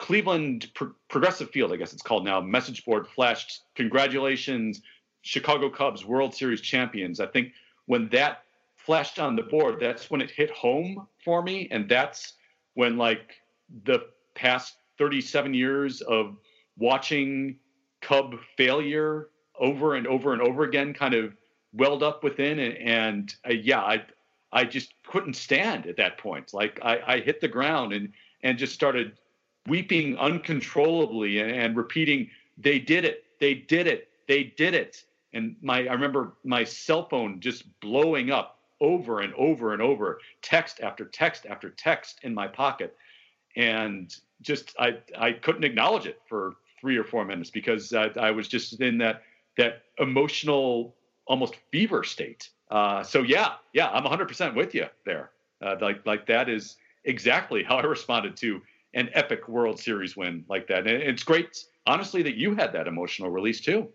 Cleveland Pro- Progressive Field, I guess it's called now, message board flashed, congratulations, Chicago Cubs World Series champions. I think when that flashed on the board, that's when it hit home for me. And that's when like the past 37 years of watching Cub failure over and over and over again kind of welled up within. And, and uh, yeah, I, I just couldn't stand at that point. Like I, I hit the ground and, and just started weeping uncontrollably and, and repeating, they did it. They did it. They did it. And my, I remember my cell phone just blowing up over and over and over, text after text after text in my pocket. And just I I couldn't acknowledge it for three or four minutes because I, I was just in that that emotional almost fever state. Uh, so yeah, yeah, I'm 100% with you there. Uh, like like that is exactly how I responded to an epic World Series win like that. And it's great, honestly, that you had that emotional release too.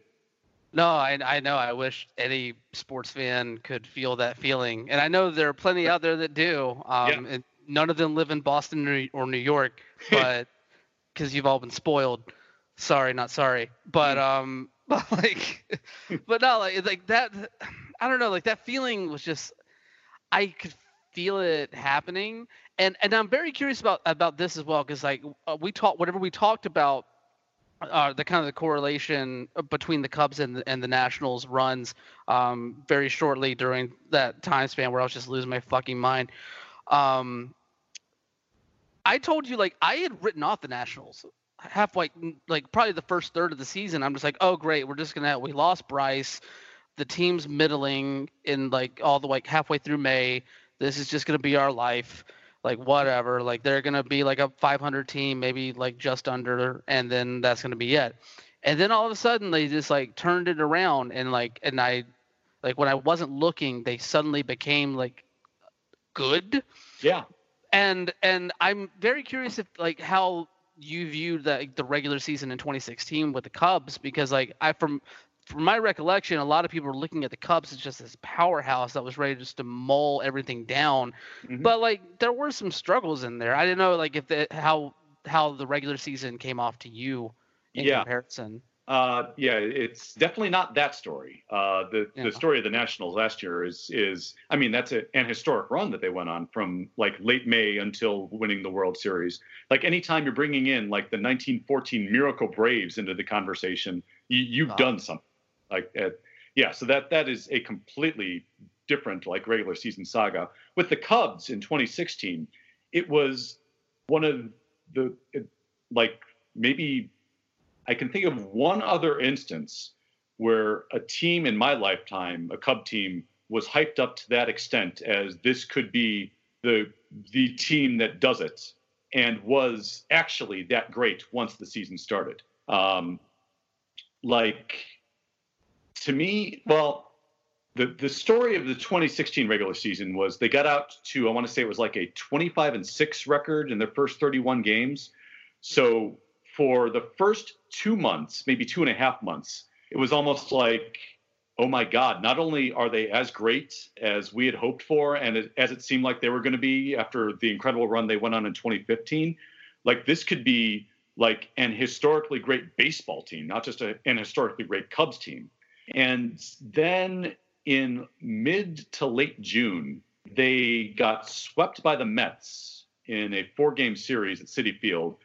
No, I, I know. I wish any sports fan could feel that feeling, and I know there are plenty out there that do. Um, yeah. and none of them live in Boston or New York, but because you've all been spoiled. Sorry, not sorry. But mm. um, but like, but no, like like that. I don't know. Like that feeling was just, I could feel it happening, and and I'm very curious about about this as well because like uh, we talked whatever we talked about. Uh, the kind of the correlation between the Cubs and the, and the Nationals runs um, very shortly during that time span where I was just losing my fucking mind. Um, I told you like I had written off the Nationals halfway, like probably the first third of the season. I'm just like, oh great, we're just gonna we lost Bryce, the team's middling in like all the like halfway through May. This is just gonna be our life, like whatever. Like they're gonna be like a 500 team, maybe like just under, and then that's gonna be it. And then all of a sudden they just like turned it around and like and I like when I wasn't looking, they suddenly became like good. Yeah. And and I'm very curious if like how you viewed the like, the regular season in 2016 with the Cubs because like I from from my recollection, a lot of people were looking at the Cubs as just this powerhouse that was ready just to mull everything down. Mm-hmm. But like there were some struggles in there. I didn't know like if the, how how the regular season came off to you in yeah. comparison. Uh, yeah, it's definitely not that story. Uh, the yeah. the story of the Nationals last year is is I mean that's a, an historic run that they went on from like late May until winning the World Series. Like anytime you're bringing in like the 1914 Miracle Braves into the conversation, you, you've done something. Like uh, yeah, so that that is a completely different, like regular season saga. With the Cubs in 2016, it was one of the like maybe I can think of one other instance where a team in my lifetime, a Cub team, was hyped up to that extent as this could be the the team that does it and was actually that great once the season started. Um, like to me, well, the the story of the 2016 regular season was they got out to I want to say it was like a 25 and six record in their first 31 games. So for the first two months, maybe two and a half months, it was almost like, oh my God, not only are they as great as we had hoped for, and as it seemed like they were going to be after the incredible run they went on in 2015, like this could be like an historically great baseball team, not just a, an historically great Cubs team. And then in mid to late June, they got swept by the Mets in a four game series at Citi Field.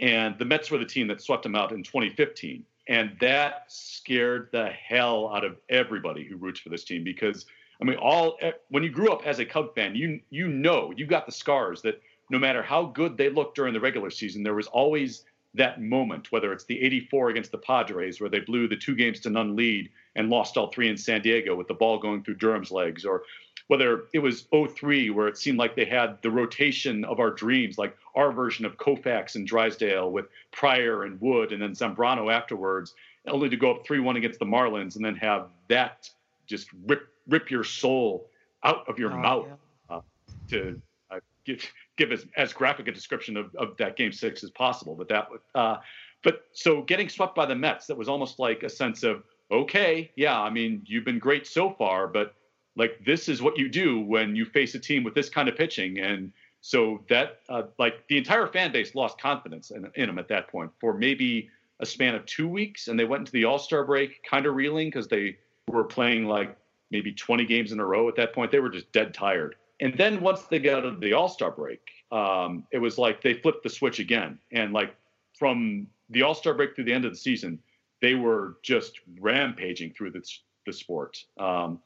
And the Mets were the team that swept them out in 2015. And that scared the hell out of everybody who roots for this team because I mean, all when you grew up as a Cub fan, you you know you got the scars that no matter how good they looked during the regular season, there was always that moment, whether it's the 84 against the Padres, where they blew the two games to none lead and lost all three in San Diego with the ball going through Durham's legs, or whether it was 03, where it seemed like they had the rotation of our dreams, like our version of Koufax and Drysdale with Prior and Wood, and then Zambrano afterwards, only to go up 3 1 against the Marlins and then have that just rip, rip your soul out of your oh, mouth yeah. uh, to uh, give, give as, as graphic a description of, of that game six as possible. But that, uh, but so getting swept by the Mets, that was almost like a sense of, okay, yeah, I mean, you've been great so far, but like this is what you do when you face a team with this kind of pitching. And so that, uh, like the entire fan base lost confidence in, in them at that point for maybe a span of two weeks. And they went into the All Star break kind of reeling because they were playing like maybe 20 games in a row at that point. They were just dead tired. And then once they got of the All Star break, um, it was like they flipped the switch again. And like from the All Star break through the end of the season, they were just rampaging through the, the sport. Um,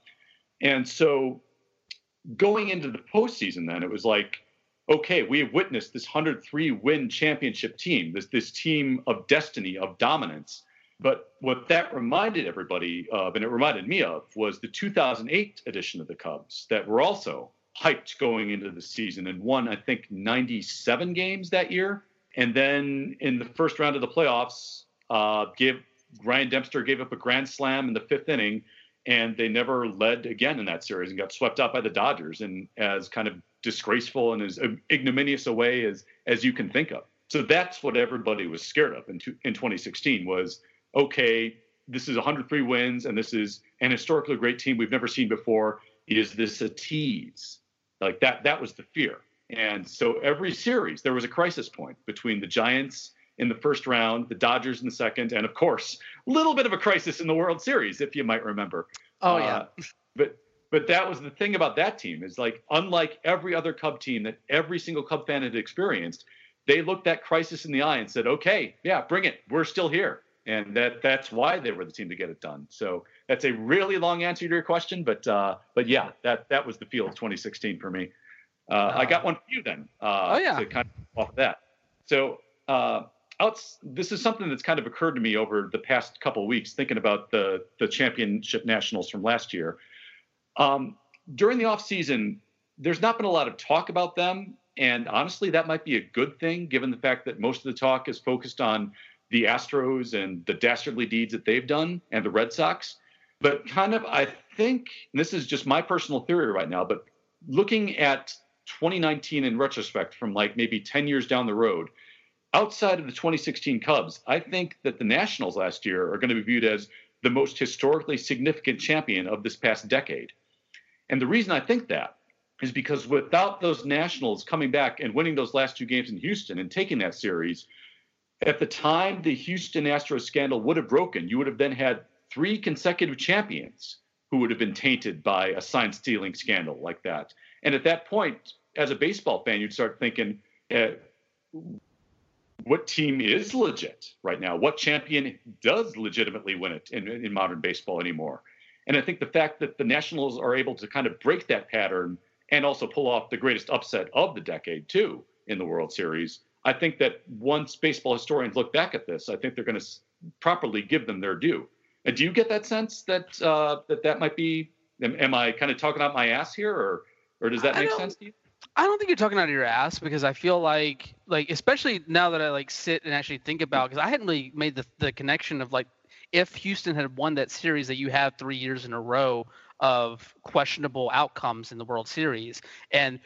and so going into the postseason, then it was like, okay, we have witnessed this 103 win championship team, this this team of destiny, of dominance. But what that reminded everybody of, and it reminded me of, was the 2008 edition of the Cubs that were also hyped going into the season and won, I think, 97 games that year. And then in the first round of the playoffs, uh, gave Ryan Dempster gave up a grand slam in the fifth inning, and they never led again in that series and got swept out by the Dodgers in as kind of disgraceful and as ignominious a way as as you can think of. So that's what everybody was scared of in, in 2016 was okay, this is 103 wins and this is an historically great team we've never seen before. Is this a tease? Like that, that was the fear. And so every series, there was a crisis point between the Giants in the first round, the Dodgers in the second, and of course, a little bit of a crisis in the World Series, if you might remember. Oh yeah. Uh, but but that was the thing about that team is like unlike every other Cub team that every single Cub fan had experienced, they looked that crisis in the eye and said, "Okay, yeah, bring it. We're still here." And that that's why they were the team to get it done. So that's a really long answer to your question, but uh, but yeah, that that was the feel of 2016 for me. Uh, uh, I got one for you then. Uh, oh yeah. To kind of off of that. So uh, outs, this is something that's kind of occurred to me over the past couple weeks, thinking about the the championship nationals from last year. Um, during the off season, there's not been a lot of talk about them, and honestly, that might be a good thing, given the fact that most of the talk is focused on the Astros and the dastardly deeds that they've done, and the Red Sox. But kind of, I think, this is just my personal theory right now, but looking at 2019 in retrospect from like maybe 10 years down the road, outside of the 2016 Cubs, I think that the Nationals last year are going to be viewed as the most historically significant champion of this past decade. And the reason I think that is because without those Nationals coming back and winning those last two games in Houston and taking that series, at the time the Houston Astros scandal would have broken, you would have then had three consecutive champions who would have been tainted by a sign stealing scandal like that. And at that point, as a baseball fan, you'd start thinking, uh, what team is legit right now? What champion does legitimately win it in, in modern baseball anymore? And I think the fact that the Nationals are able to kind of break that pattern and also pull off the greatest upset of the decade too in the World Series, I think that once baseball historians look back at this, I think they're going to properly give them their due. And do you get that sense that uh, that that might be? Am, am I kind of talking out my ass here, or or does that make sense to you? I don't think you're talking out of your ass because I feel like like especially now that I like sit and actually think about because I hadn't really made the the connection of like if Houston had won that series that you have three years in a row of questionable outcomes in the World Series and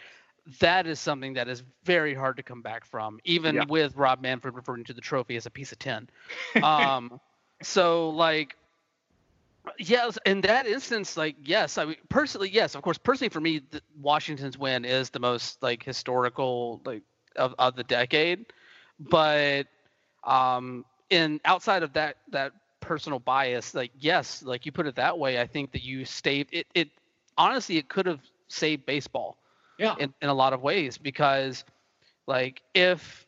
that is something that is very hard to come back from, even yeah. with Rob Manfred referring to the trophy as a piece of tin. Um, so like Yes, in that instance, like yes, I mean personally, yes, of course, personally for me, the, Washington's win is the most like historical like of, of the decade, but um, in outside of that that personal bias, like yes, like you put it that way, I think that you saved it. It honestly, it could have saved baseball, yeah, in, in a lot of ways because like if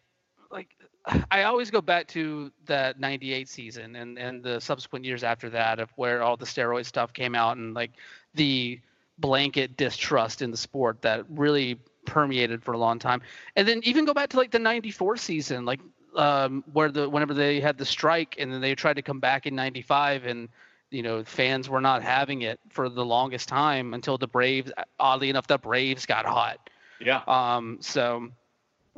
like I always go back to that 98 season and, and the subsequent years after that of where all the steroid stuff came out and like the blanket distrust in the sport that really permeated for a long time. And then even go back to like the 94 season, like um, where the whenever they had the strike and then they tried to come back in 95 and you know fans were not having it for the longest time until the Braves oddly enough the Braves got hot. Yeah. Um so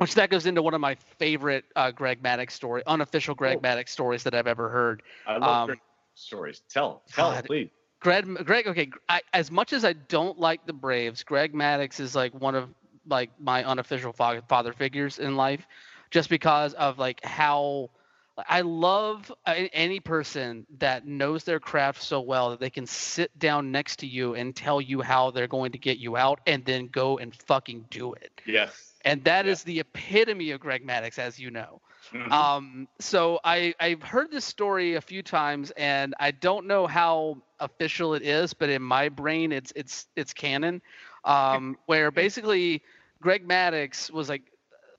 which that goes into one of my favorite uh, Greg Maddux story, unofficial Greg oh. Maddux stories that I've ever heard. I love um, Greg stories. Tell, tell, God, please. Greg, Greg, okay. I, as much as I don't like the Braves, Greg Maddux is like one of like my unofficial father figures in life, just because of like how I love any person that knows their craft so well that they can sit down next to you and tell you how they're going to get you out and then go and fucking do it. Yes and that yeah. is the epitome of Greg Maddux, as you know. Mm-hmm. Um, so I I've heard this story a few times, and I don't know how official it is, but in my brain, it's it's it's canon. Um, where basically Greg Maddux was like,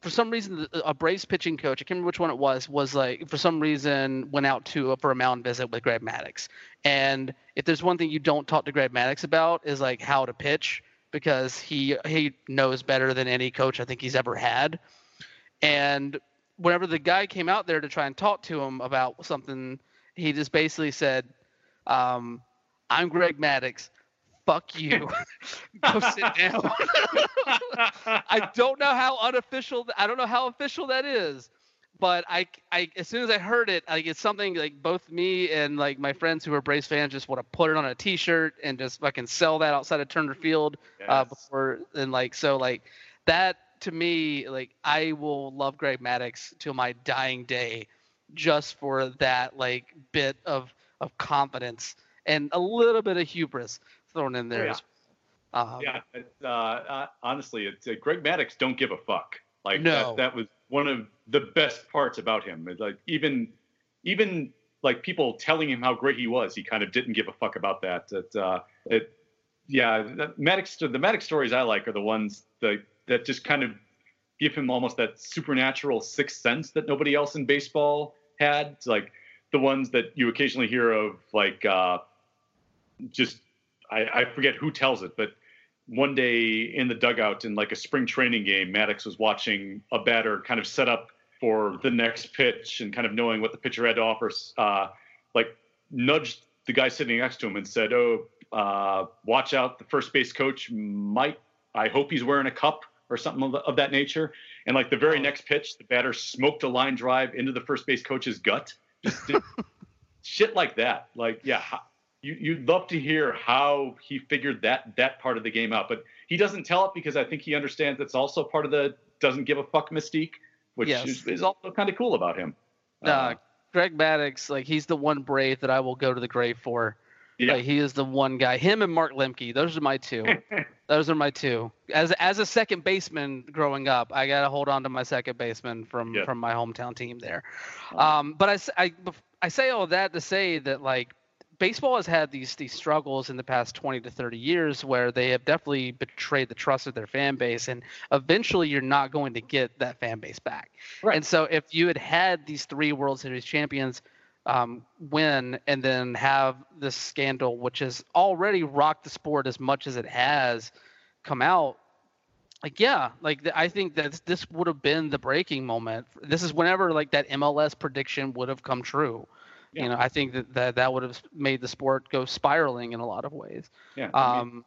for some reason, a Braves pitching coach, I can't remember which one it was, was like for some reason went out to for a mound visit with Greg Maddux. And if there's one thing you don't talk to Greg Maddux about is like how to pitch because he he knows better than any coach I think he's ever had. And whenever the guy came out there to try and talk to him about something, he just basically said, um, "I'm Greg Maddux. Fuck you. Go sit down." I don't know how unofficial. I don't know how official that is but I, I as soon as I heard it, like it's something like both me and like my friends who are Braves fans just want to put it on a T-shirt and just fucking sell that outside of Turner Field uh, yes. uh, before and like so like that to me like I will love Greg Maddux till my dying day just for that like bit of of confidence and a little bit of hubris thrown in there. Yeah, um, yeah uh, uh, honestly, it's uh, Greg Maddux. don't give a fuck. Like no. that, that was one of the best parts about him. Like even even like people telling him how great he was, he kind of didn't give a fuck about that. That uh, it, yeah, the Maddux the Maddux stories I like are the ones that that just kind of give him almost that supernatural sixth sense that nobody else in baseball had. It's like the ones that you occasionally hear of, like uh, just I, I forget who tells it, but one day in the dugout in like a spring training game, Maddux was watching a batter kind of set up for the next pitch and kind of knowing what the pitcher had to offer, uh, like nudged the guy sitting next to him and said, "Oh, uh, watch out! The first base coach might. I hope he's wearing a cup or something of, of that nature." And like the very oh. next pitch, the batter smoked a line drive into the first base coach's gut. Just shit like that. Like, yeah, you, you'd love to hear how he figured that that part of the game out, but he doesn't tell it because I think he understands that's also part of the doesn't give a fuck mystique, which yes. is, is, also kind of cool about him. Uh, uh, Greg Maddux, like he's the one brave that I will go to the grave for. Yeah. Like, he is the one guy. Him and Mark Lemke, those are my two. those are my two. As as a second baseman growing up, I gotta hold on to my second baseman from yeah. from my hometown team there. Um, but I, I I say all that to say that like baseball has had these these struggles in the past 20 to 30 years where they have definitely betrayed the trust of their fan base and eventually you're not going to get that fan base back right. and so if you had had these three world series champions um, win and then have this scandal, which has already rocked the sport as much as it has, come out. Like yeah, like I think that this would have been the breaking moment. This is whenever like that MLS prediction would have come true. Yeah. You know, I think that, that that would have made the sport go spiraling in a lot of ways. Yeah. I mean, um,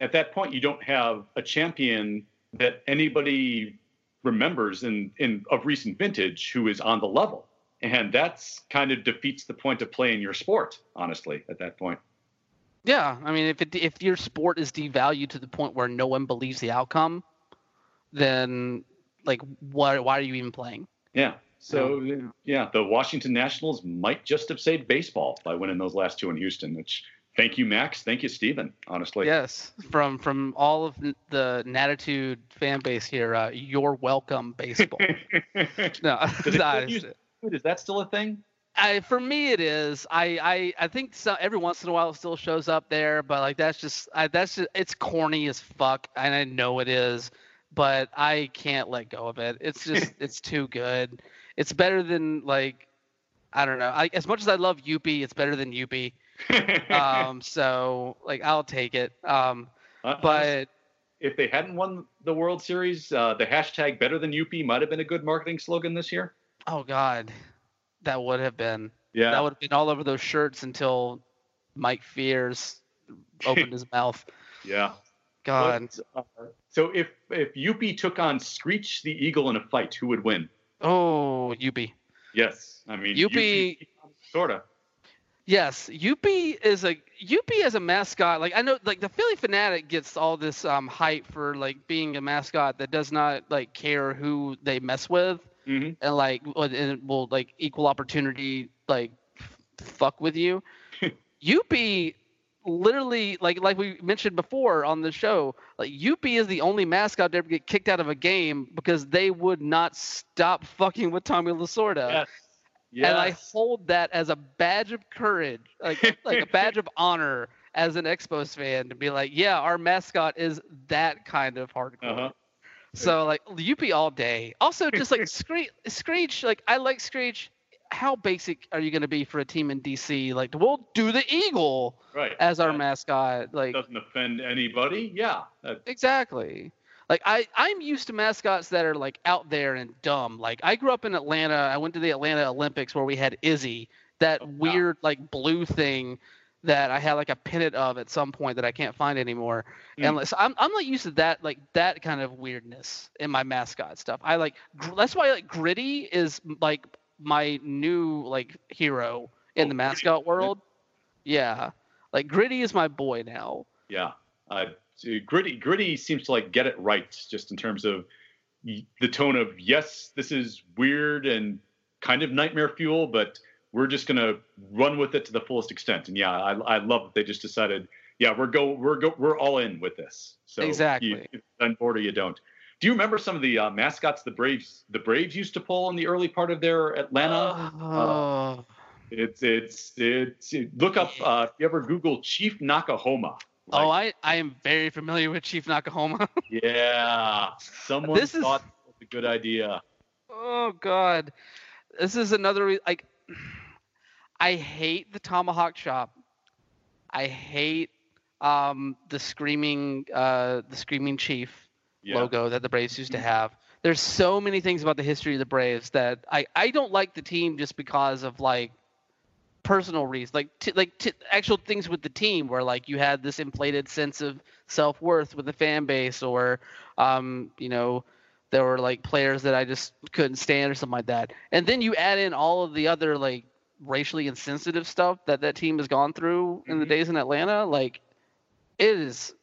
at that point, you don't have a champion that anybody remembers in, in of recent vintage who is on the level and that's kind of defeats the point of playing your sport honestly at that point yeah i mean if it, if your sport is devalued to the point where no one believes the outcome then like why why are you even playing yeah so yeah the washington nationals might just have saved baseball by winning those last two in houston which thank you max thank you Stephen. honestly yes from from all of the natitude fan base here uh, you're welcome baseball no is that still a thing? I, for me, it is. I, I, I think so, every once in a while it still shows up there, but like that's just, I, that's just, it's corny as fuck, and I know it is, but I can't let go of it. It's just, it's too good. It's better than like, I don't know. I, as much as I love Youppi, it's better than Youppi. um, so like I'll take it. Um, uh, but if they hadn't won the World Series, uh, the hashtag better than Youppi might have been a good marketing slogan this year. Oh God, that would have been. Yeah. That would have been all over those shirts until Mike Fiers opened his mouth. Yeah. God. But, uh, so if if Youppi took on Screech the Eagle in a fight, who would win? Oh, Youppi. Yes, I mean Youppi. Sorta. Yes, Youppi is a Youppi as a mascot. Like I know, like the Phillie Phanatic gets all this um, hype for like being a mascot that does not like care who they mess with mm-hmm. and like and will like equal opportunity like fuck with you. Youppi literally like like we mentioned before on the show, like Youppi is the only mascot to ever get kicked out of a game because they would not stop fucking with Tommy Lasorda. Yes. Yes. And I hold that as a badge of courage, like like a badge of honor as an Expos fan to be like, yeah, our mascot is that kind of hardcore. Uh-huh. So like Youppi all day. Also, just like Screech, Screech, like I like Screech. How basic are you going to be for a team in DC? Like, we'll do the eagle right. as our mascot. Like, doesn't offend anybody. Yeah. Exactly. Like I, I'm used to mascots that are like out there and dumb. Like I grew up in Atlanta. I went to the Atlanta Olympics where we had Izzy, that oh, weird like blue thing that I had like a pennant of at some point that I can't find anymore. Mm. And so I'm I'm not used to that like that kind of weirdness in my mascot stuff. I like that's why like Gritty is like my new like hero in oh, the mascot Gritty. world. Yeah, like Gritty is my boy now. Yeah, uh, Gritty Gritty seems to like get it right just in terms of the tone of yes, this is weird and kind of nightmare fuel, but we're just going to run with it to the fullest extent. And yeah, I, I love that they just decided, yeah, we're go we're go we're all in with this. So exactly, you, on board or you don't. Do you remember some of the uh, mascots the Braves the Braves used to pull in the early part of their Atlanta? Uh, uh, it's it's it's look up uh, if you ever Google Chief Noc-A-Homa. Like, oh, I I am very familiar with Chief Noc-A-Homa. yeah, someone this thought is, was a good idea. Oh God, this is another like I hate the tomahawk chop. I hate um, the screaming uh, the screaming chief yeah. logo that the Braves used to mm-hmm. have. There's so many things about the history of the Braves that I, I don't like the team just because of like personal reasons, like t- like t- actual things with the team where like you had this inflated sense of self worth with the fan base, or um, you know there were like players that I just couldn't stand or something like that. And then you add in all of the other like racially insensitive stuff that that team has gone through mm-hmm. in the mm-hmm. days in Atlanta, like it is.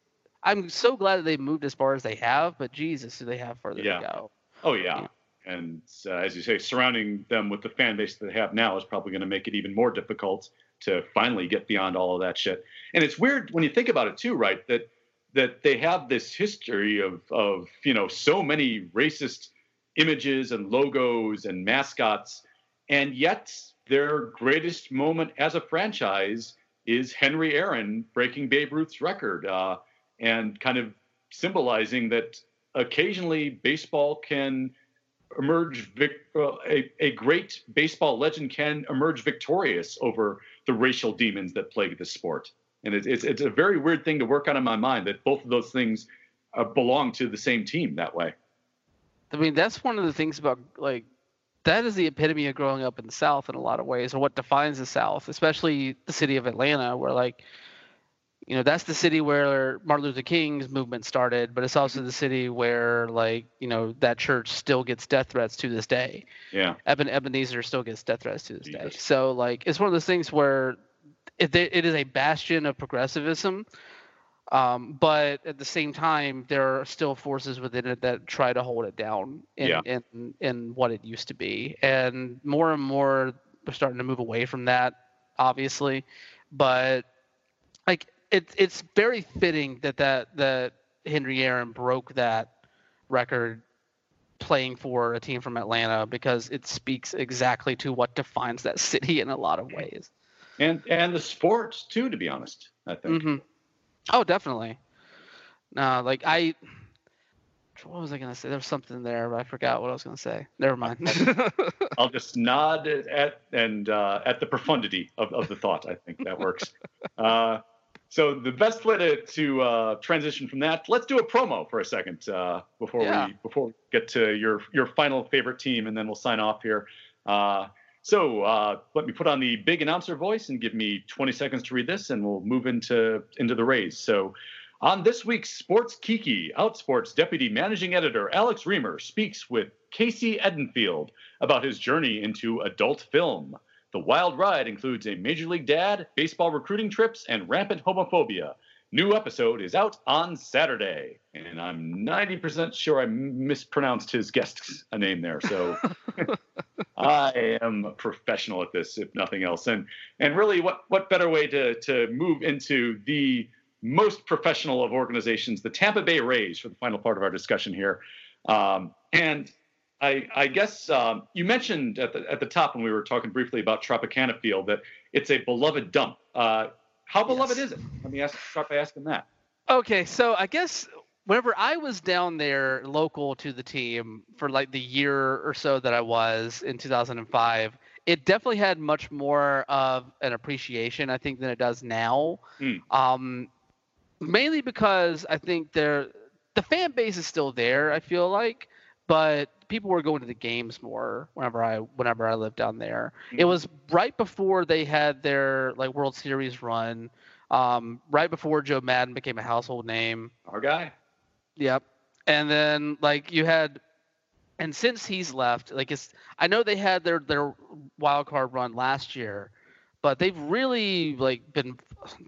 I'm so glad that they've moved as far as they have, but Jesus, do they have further yeah. to go? Oh yeah. yeah. And uh, as you say, surrounding them with the fan base that they have now is probably going to make it even more difficult to finally get beyond all of that shit. And it's weird when you think about it too, right? That that they have this history of of you know so many racist images and logos and mascots, and yet their greatest moment as a franchise is Henry Aaron breaking Babe Ruth's record uh, and kind of symbolizing that occasionally baseball can emerge uh, a, a great baseball legend can emerge victorious over the racial demons that plague the sport. And it's, it's, it's a very weird thing to work on in my mind that both of those things uh, belong to the same team that way. I mean, that's one of the things about like that is the epitome of growing up in the South in a lot of ways, or what defines the South, especially the city of Atlanta, where like you know that's the city where Martin Luther King's movement started, but it's also the city where like you know that church still gets death threats to this day. Yeah, Eben, Ebenezer still gets death threats to this day. So like it's one of those things where it, it is a bastion of progressivism, um, but at the same time there are still forces within it that try to hold it down in Yeah. in, in what it used to be, and more and more we're starting to move away from that, obviously, but like it's it's very fitting that that that Henry Aaron broke that record playing for a team from Atlanta because it speaks exactly to what defines that city in a lot of ways. and and the sports too, to be honest. I think. hmm Oh, definitely. No, like I. What was I gonna say? There was something there, but I forgot what I was gonna say. Never mind. I'll just nod at and uh, at the profundity of, of the thought. I think that works. uh, so the best way to, to uh, transition from that, let's do a promo for a second uh, before Yeah. we before we get to your your final favorite team, and then we'll sign off here. Uh, so uh, let me put on the big announcer voice and give me 20 seconds to read this, and we'll move into into the race. So. On this week's Sports Kiki, Outsports Deputy Managing Editor Alex Reimer speaks with Casey Edenfield about his journey into adult film. The wild ride includes a Major League Dad, baseball recruiting trips, and rampant homophobia. New episode is out on Saturday, and I'm 90% sure I mispronounced his guest's name there. So I am a professional at this, if nothing else. And and really, what what better way to to move into the most professional of organizations, the Tampa Bay Rays, for the final part of our discussion here. Um, and I, I guess um, you mentioned at the at the top when we were talking briefly about Tropicana Field that it's a beloved dump. Uh, how beloved Yes. is it? Let me ask start by asking that. Okay, so I guess whenever I was down there local to the team for like the year or so that I was in 2005, it definitely had much more of an appreciation, I think, than it does now. Hmm. Um, mainly because I think there, the fan base is still there. I feel like, but people were going to the games more whenever I whenever I lived down there. It Mhm. was right before they had their like World Series run um, right before Joe Maddon became a household name. Our guy. Yep. And then like you had, and since he's left, like it's I know they had their their wild card run last year, but they've really like been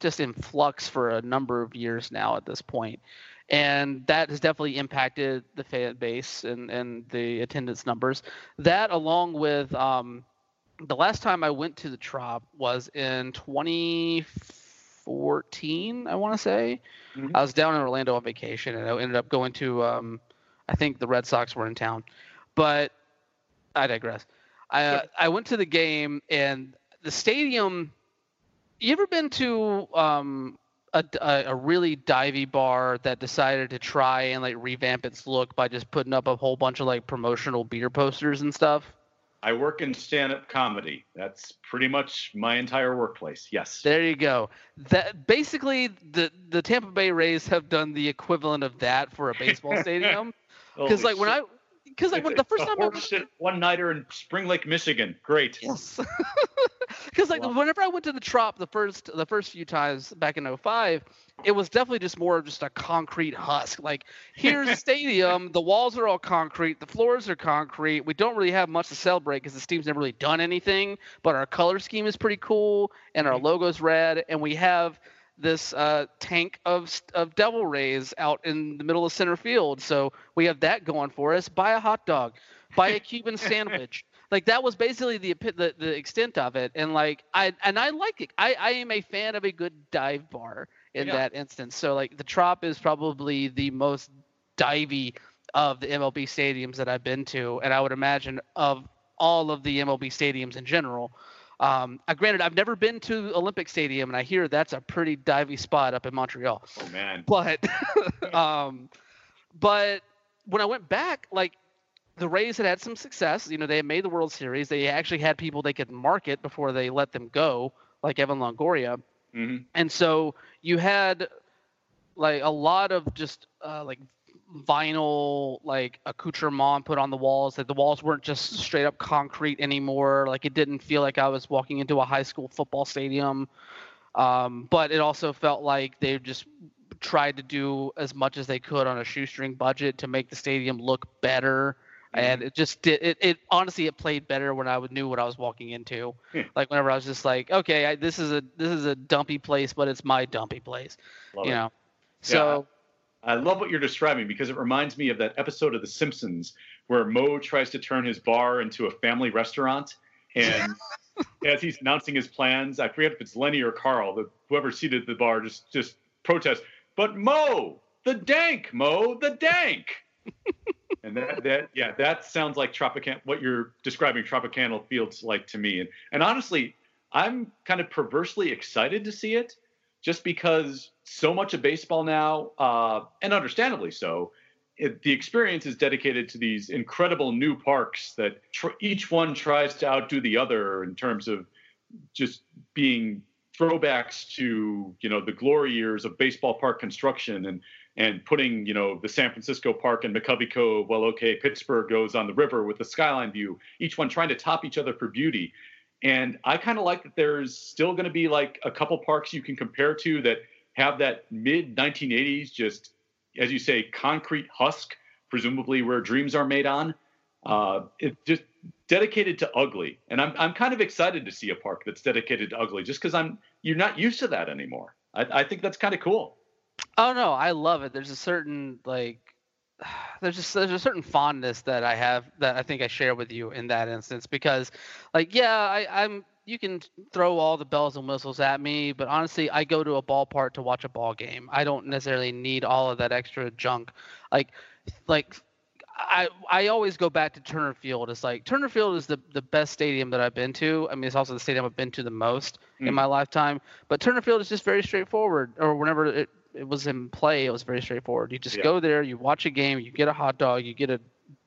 just in flux for a number of years now at this point, and that has definitely impacted the fan base and and the attendance numbers. That along with um, the last time I went to the Trop was in 2014, I want to say. Mhm. I was down in Orlando on vacation, and I ended up going to, um, I think the Red Sox were in town, but I digress. I uh, I went to the game, and the stadium. You ever been to um, a, a, really divey bar that decided to try and like revamp its look by just putting up a whole bunch of like promotional beer posters and stuff? I work in stand-up comedy. That's pretty much my entire workplace. Yes. There you go. That basically the the Tampa Bay Rays have done the equivalent of that for a baseball stadium. Because like when. I, because like when the first time I horseshit one-nighter in Spring Lake, Michigan. Great. Yes. Because like Wow. whenever I went to the Trop the first the first few times back in 05, it was definitely just more of just a concrete husk. Like here's the stadium, the walls are all concrete, the floors are concrete. We don't really have much to celebrate because this team's never really done anything, but our color scheme is pretty cool and our Mhm. logo's red and we have this uh, tank of of devil rays out in the middle of center field. So we have that going for us. Buy a hot dog, buy a Cuban sandwich like that was basically the, the the extent of it. And like i and i like it. I i am a fan of a good dive bar in Yeah. that instance. So like the trop is probably the most divey of the mlb stadiums that i've been to. And i would imagine of all of the mlb stadiums in general um I granted i've never been to olympic stadium and i hear that's a pretty divey spot up in montreal. Oh man. but um but when i went back like the Rays had had some success. You know, they had made the World Series. They actually had people they could market before they let them go, like Evan Longoria. hmm And so you had like a lot of just uh, like vinyl like accoutrement put on the walls like the walls weren't just straight up concrete anymore like it didn't feel like i was walking into a high school football stadium um, but it also felt like they just tried to do as much as they could on a shoestring budget to make the stadium look better and it just did it, it honestly it played better when i knew what i was walking into Hmm. like whenever i was just like okay I, this is a this is a dumpy place but it's my dumpy place Love you it. know so I love what you're describing because it reminds me of that episode of The Simpsons where Moe tries to turn his bar into a family restaurant. And as he's announcing his plans, I forget if it's Lenny or Carl, the, whoever seated at the bar, just just protests, but Moe, the dank, Moe, the dank. and that, that yeah, that sounds like what you're describing Tropicana feels like to me. And, and honestly, I'm kind of perversely excited to see it just because so much of baseball now, uh, and understandably so, it, the experience is dedicated to these incredible new parks that tr- each one tries to outdo the other in terms of just being throwbacks to you know the glory years of baseball park construction and and putting you know the San Francisco Park and McCovey Cove. Well, okay, Pittsburgh goes on the river with the skyline view. Each one trying to top each other for beauty. And I kind of like that there's still going to be like a couple parks you can compare to that have that mid 1980s, just as you say, concrete husk, presumably where dreams are made on. Uh, it just dedicated to ugly, and I'm I'm kind of excited to see a park that's dedicated to ugly, just because I'm you're not used to that anymore. I, I think that's kind of cool. Oh no, I love it. There's a certain like there's just there's a certain fondness that I have that I think I share with you in that instance because like yeah, I, I'm you can throw all the bells and whistles at me, but honestly, I go to a ballpark to watch a ball game. I don't necessarily need all of that extra junk. Like like I I always go back to Turner Field. It's like Turner Field is the the best stadium that I've been to. I mean, it's also the stadium I've been to the most in Mm. my lifetime. But Turner Field is just very straightforward. Or whenever it, it was in play, it was very straightforward. You just Yeah. go there, you watch a game, you get a hot dog, you get a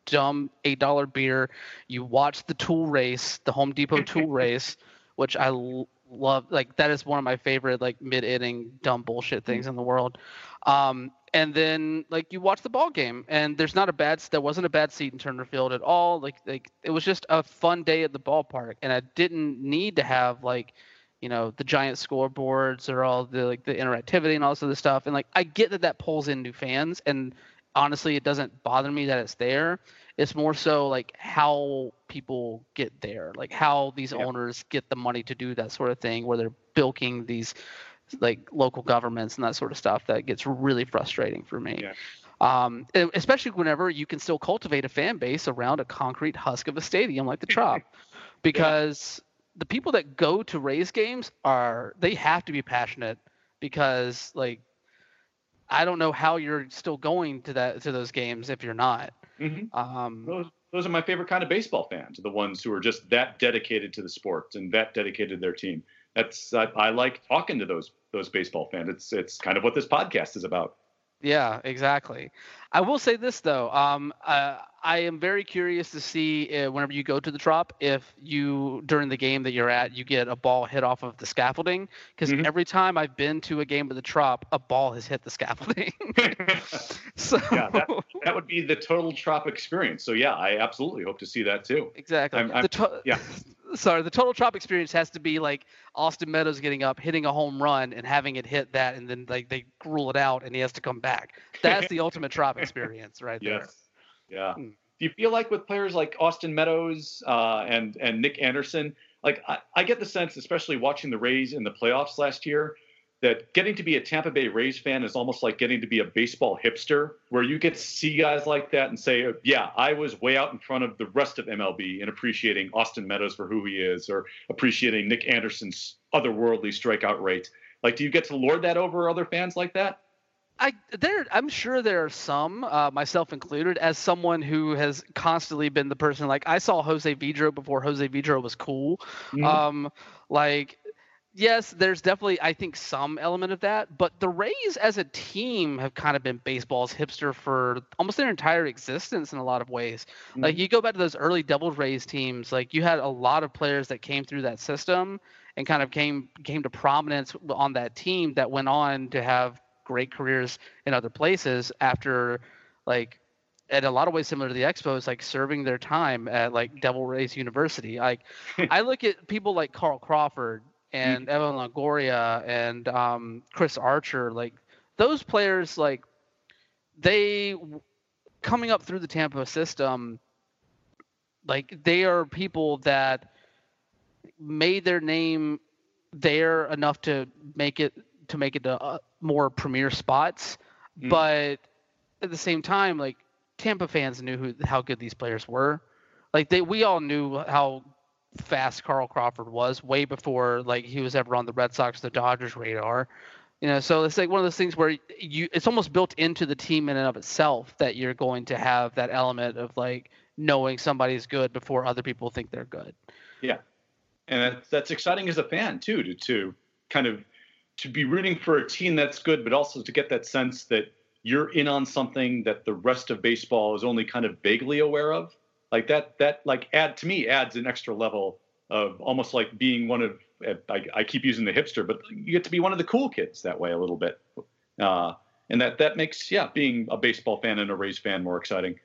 dumb eight dollar beer, you watch the tool race, the Home Depot tool race, which I l- love. Like that is one of my favorite like mid inning dumb bullshit things in the world. Um, and then like you watch the ball game, and there's not a bad there wasn't a bad seat in Turner Field at all. Like like it was just a fun day at the ballpark, and I didn't need to have like you know the giant scoreboards or all the like the interactivity and all this other stuff. And like I get that that pulls in new fans, and honestly, it doesn't bother me that it's there. It's more so like how people get there, like how these Yeah. owners get the money to do that sort of thing, where they're bilking these like local governments and that sort of stuff. That gets really frustrating for me. Yeah. Um, especially whenever you can still cultivate a fan base around a concrete husk of a stadium like the Trop, because the people that go to Rays games are they have to be passionate because like I don't know how you're still going to that to those games if you're not. hmm Um, Those, those are my favorite kind of baseball fans, the ones who are just that dedicated to the sport and that dedicated to their team. That's I, I like talking to those those baseball fans. It's it's kind of what this podcast is about. Yeah, exactly. I will say this though. Um, uh, I am very curious to see uh, whenever you go to the Trop if you during the game that you're at you get a ball hit off of the scaffolding because Mhm. every time I've been to a game of the Trop, a ball has hit the scaffolding. so Yeah, that would be the total trop experience. So yeah, I absolutely hope to see that too. exactly. I'm- I'm- to- yeah. Sorry, the total Trop experience has to be like Austin Meadows getting up, hitting a home run, and having it hit that, and then like they rule it out, and he has to come back. That's the ultimate Trop experience, right there. Yes. Yeah. Hmm. Do you feel like with players like Austin Meadows uh, and and Nick Anderson, like I, I get the sense, especially watching the Rays in the playoffs last year, that getting to be a Tampa Bay Rays fan is almost like getting to be a baseball hipster, where you get to see guys like that and say, yeah, I was way out in front of the rest of MLB in appreciating Austin Meadows for who he is, or appreciating Nick Anderson's otherworldly strikeout rate. Like, do you get to lord that over other fans like that? I there I'm sure there are some, uh, myself included, as someone who has constantly been the person like I saw Jose Vidro before Jose Vidro was cool. Mhm. Um, like yes, there's definitely I think some element of that, but the Rays as a team have kind of been baseball's hipster for almost their entire existence in a lot of ways. Mm-hmm. Like you go back to those early Devil Rays teams, like you had a lot of players that came through that system and kind of came came to prominence on that team that went on to have great careers in other places after like in a lot of ways similar to the Expos, like serving their time at like Devil Rays University. Like I look at people like Carl Crawford and mm-hmm. Evan Longoria and um, Chris Archer, like those players, like they coming up through the Tampa system, like they are people that made their name there enough to make it to make it to uh, more premier spots, mm. but at the same time, like Tampa fans knew who how good these players were. Like they, we all knew how fast Carl Crawford was way before like he was ever on the Red Sox, the Dodgers radar. You know, so it's like one of those things where you it's almost built into the team in and of itself that you're going to have that element of like knowing somebody's good before other people think they're good. Yeah. And that's, that's exciting as a fan too to to kind of to be rooting for a team that's good but also to get that sense that you're in on something that the rest of baseball is only kind of vaguely aware of. Like that that like add to me adds an extra level of almost like being one of I, I keep using the hipster but you get to be one of the cool kids that way a little bit. Uh, and that that makes yeah being a baseball fan and a Rays fan more exciting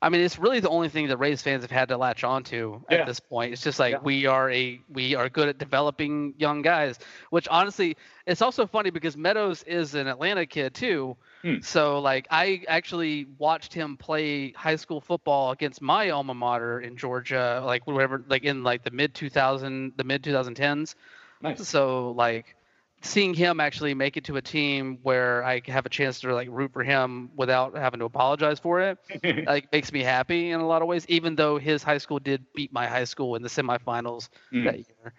I mean, it's really the only thing that Rays fans have had to latch onto at this point. It's just like yeah. we are a we are good at developing young guys, which honestly, it's also funny because Meadows is an Atlanta kid too. Hmm. So like I actually watched him play high school football against my alma mater in Georgia, like whatever, like in like the mid 2000 the mid 2010s. Nice. So like seeing him actually make it to a team where I have a chance to like root for him without having to apologize for it, like makes me happy in a lot of ways. Even though his high school did beat my high school in the semifinals mm. that year,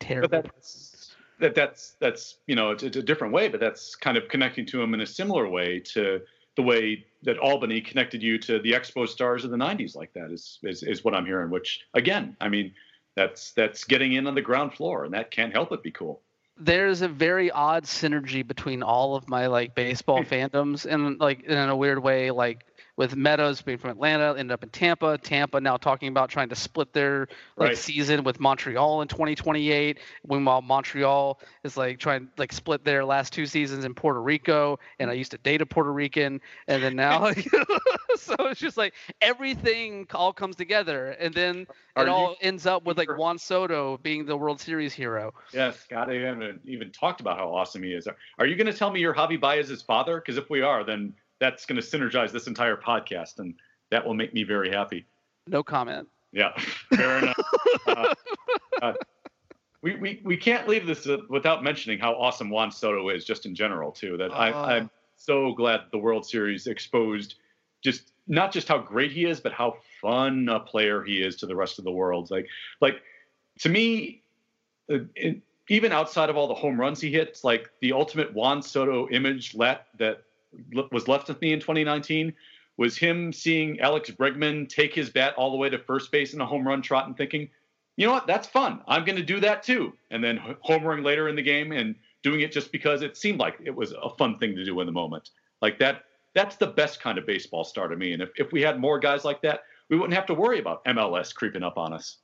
terrible. But that's, that that's that's you know it's, it's a different way, but that's kind of connecting to him in a similar way to the way that Albany connected you to the Expo stars of the '90s, like that is is is what I'm hearing. Which again, I mean, that's that's getting in on the ground floor, and that can't help but be cool there's a very odd synergy between all of my like baseball fandoms and like in a weird way like with Meadows being from Atlanta, ended up in Tampa. Tampa now talking about trying to split their like right. season with Montreal in 2028. Meanwhile, Montreal is like trying like split their last two seasons in Puerto Rico. And I used to date a Puerto Rican, and then now, like, so it's just like everything all comes together, and then Are it all ends up with like Juan Soto being the World Series hero. Yes, God, I haven't even talked about how awesome he is. Are you going to tell me you're Javi Baez's father? Because if we are, then that's going to synergize this entire podcast, and that will make me very happy. No comment. Yeah, fair enough. Uh, uh, we, we, we can't leave this uh, without mentioning how awesome Juan Soto is, just in general, too. That I, uh-huh. I'm so glad the World Series exposed just not just how great he is, but how fun a player he is to the rest of the world. Like, like to me, uh, it, even outside of all the home runs he hits, like the ultimate Juan Soto image let, that was left with me in 2019 was him seeing Alex Bregman take his bat all the way to first base in a home run trot and thinking, you know what, that's fun. I'm going to do that too. And then homering later in the game and doing it just because it seemed like it was a fun thing to do in the moment. Like that, that's the best kind of baseball star to me. And if, if we had more guys like that, we wouldn't have to worry about MLS creeping up on us.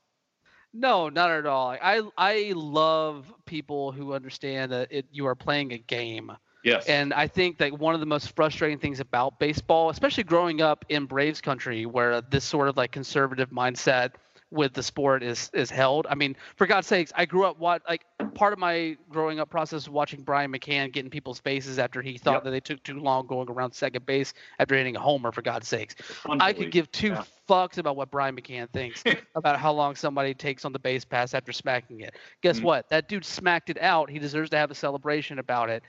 No, not at all. I I love people who understand that it, you are playing a game Yes. And I think that one of the most frustrating things about baseball, especially growing up in Braves country, where this sort of like conservative mindset with the sport is is held. I mean, for God's sakes, I grew up what like part of my growing up process was watching Brian McCann get in people's faces after he thought yep. that they took too long going around second base after hitting a homer. For God's sakes, I could give two yeah. fucks about what Brian McCann thinks about how long somebody takes on the base pass after smacking it. Guess mm-hmm. what? That dude smacked it out. He deserves to have a celebration about it.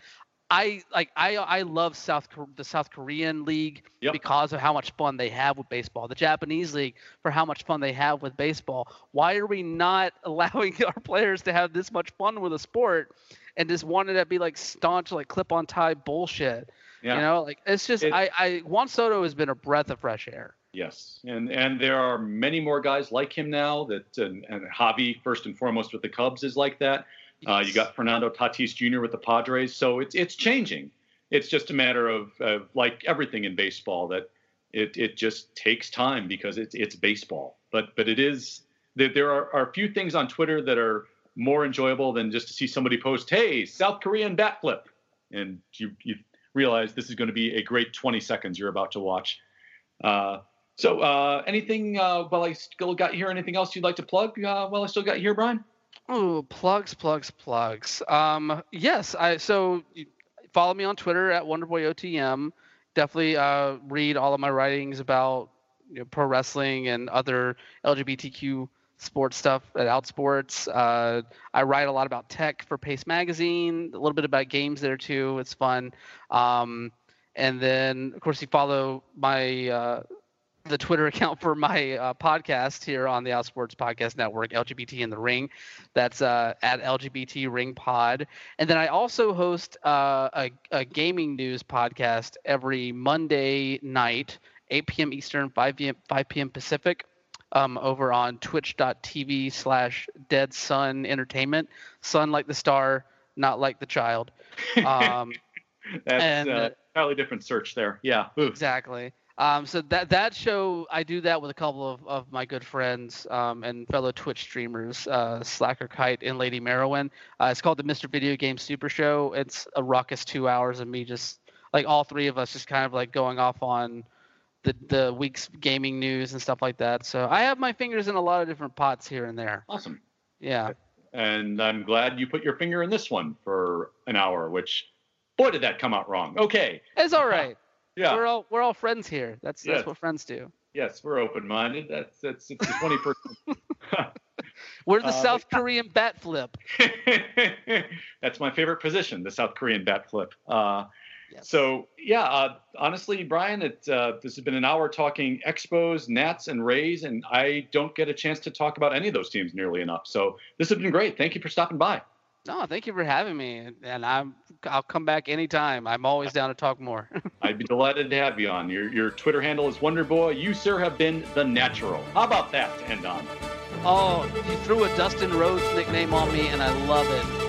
I like I I love South the South Korean league yep. because of how much fun they have with baseball. The Japanese league for how much fun they have with baseball. Why are we not allowing our players to have this much fun with a sport and just wanting to be like staunch like clip on tie bullshit? Yeah. You know, like it's just it, I I Juan Soto has been a breath of fresh air. Yes, and and there are many more guys like him now that and, and Javi first and foremost with the Cubs is like that Uh, you got Fernando Tatis Jr. with the Padres, so it's it's changing. It's just a matter of, of like everything in baseball that it it just takes time because it's it's baseball. But but it is there, there are, are a few things on Twitter that are more enjoyable than just to see somebody post, "Hey, South Korean bat flip," and you you realize this is going to be a great 20 seconds you're about to watch. Uh, so, uh, anything uh, while I still got here? Anything else you'd like to plug uh, while I still got here, Brian? Oh, plugs, plugs, plugs. Um, yes, I so follow me on Twitter at WonderboyOTM. Definitely uh, read all of my writings about you know, pro wrestling and other LGBTQ sports stuff at Outsports. Uh, I write a lot about tech for Paste Magazine, a little bit about games there too. It's fun. Um, and then, of course, you follow my uh, the Twitter account for my uh, podcast here on the Outsports Podcast Network, LGBT in the Ring. That's uh, at LGBT Ring Pod. And then I also host uh, a, a, gaming news podcast every Monday night, 8 p.m. Eastern, 5 p.m. 5 p.m. Pacific. Um, over on twitch.tv slash dead sun entertainment sun like the star not like the child um, that's and, uh, entirely different search there yeah Ooh. exactly um, so that that show, I do that with a couple of, of my good friends um, and fellow Twitch streamers, uh, Slacker Kite and Lady Merowin. Uh, it's called the Mr. Video Game Super Show. It's a ruckus two hours of me just like all three of us just kind of like going off on the the week's gaming news and stuff like that. So I have my fingers in a lot of different pots here and there. Awesome. Yeah. And I'm glad you put your finger in this one for an hour, which boy did that come out wrong. Okay. It's all right. Yeah. We're all we're all friends here. That's yes. that's what friends do. Yes, we're open minded. That's that's it's the twenty first. we're the uh, South Korean bat flip. that's my favorite position, the South Korean bat flip. Uh, yes. So yeah, uh, honestly, Brian, it uh, this has been an hour talking Expos, Nats, and Rays, and I don't get a chance to talk about any of those teams nearly enough. So this has been great. Thank you for stopping by. No, thank you for having me, and I'm I'll come back anytime. I'm always down to talk more. I'd be delighted to have you on. Your your Twitter handle is Wonderboy. You sir have been the natural. How about that to end on? Oh, you threw a Dustin Rhodes nickname on me, and I love it.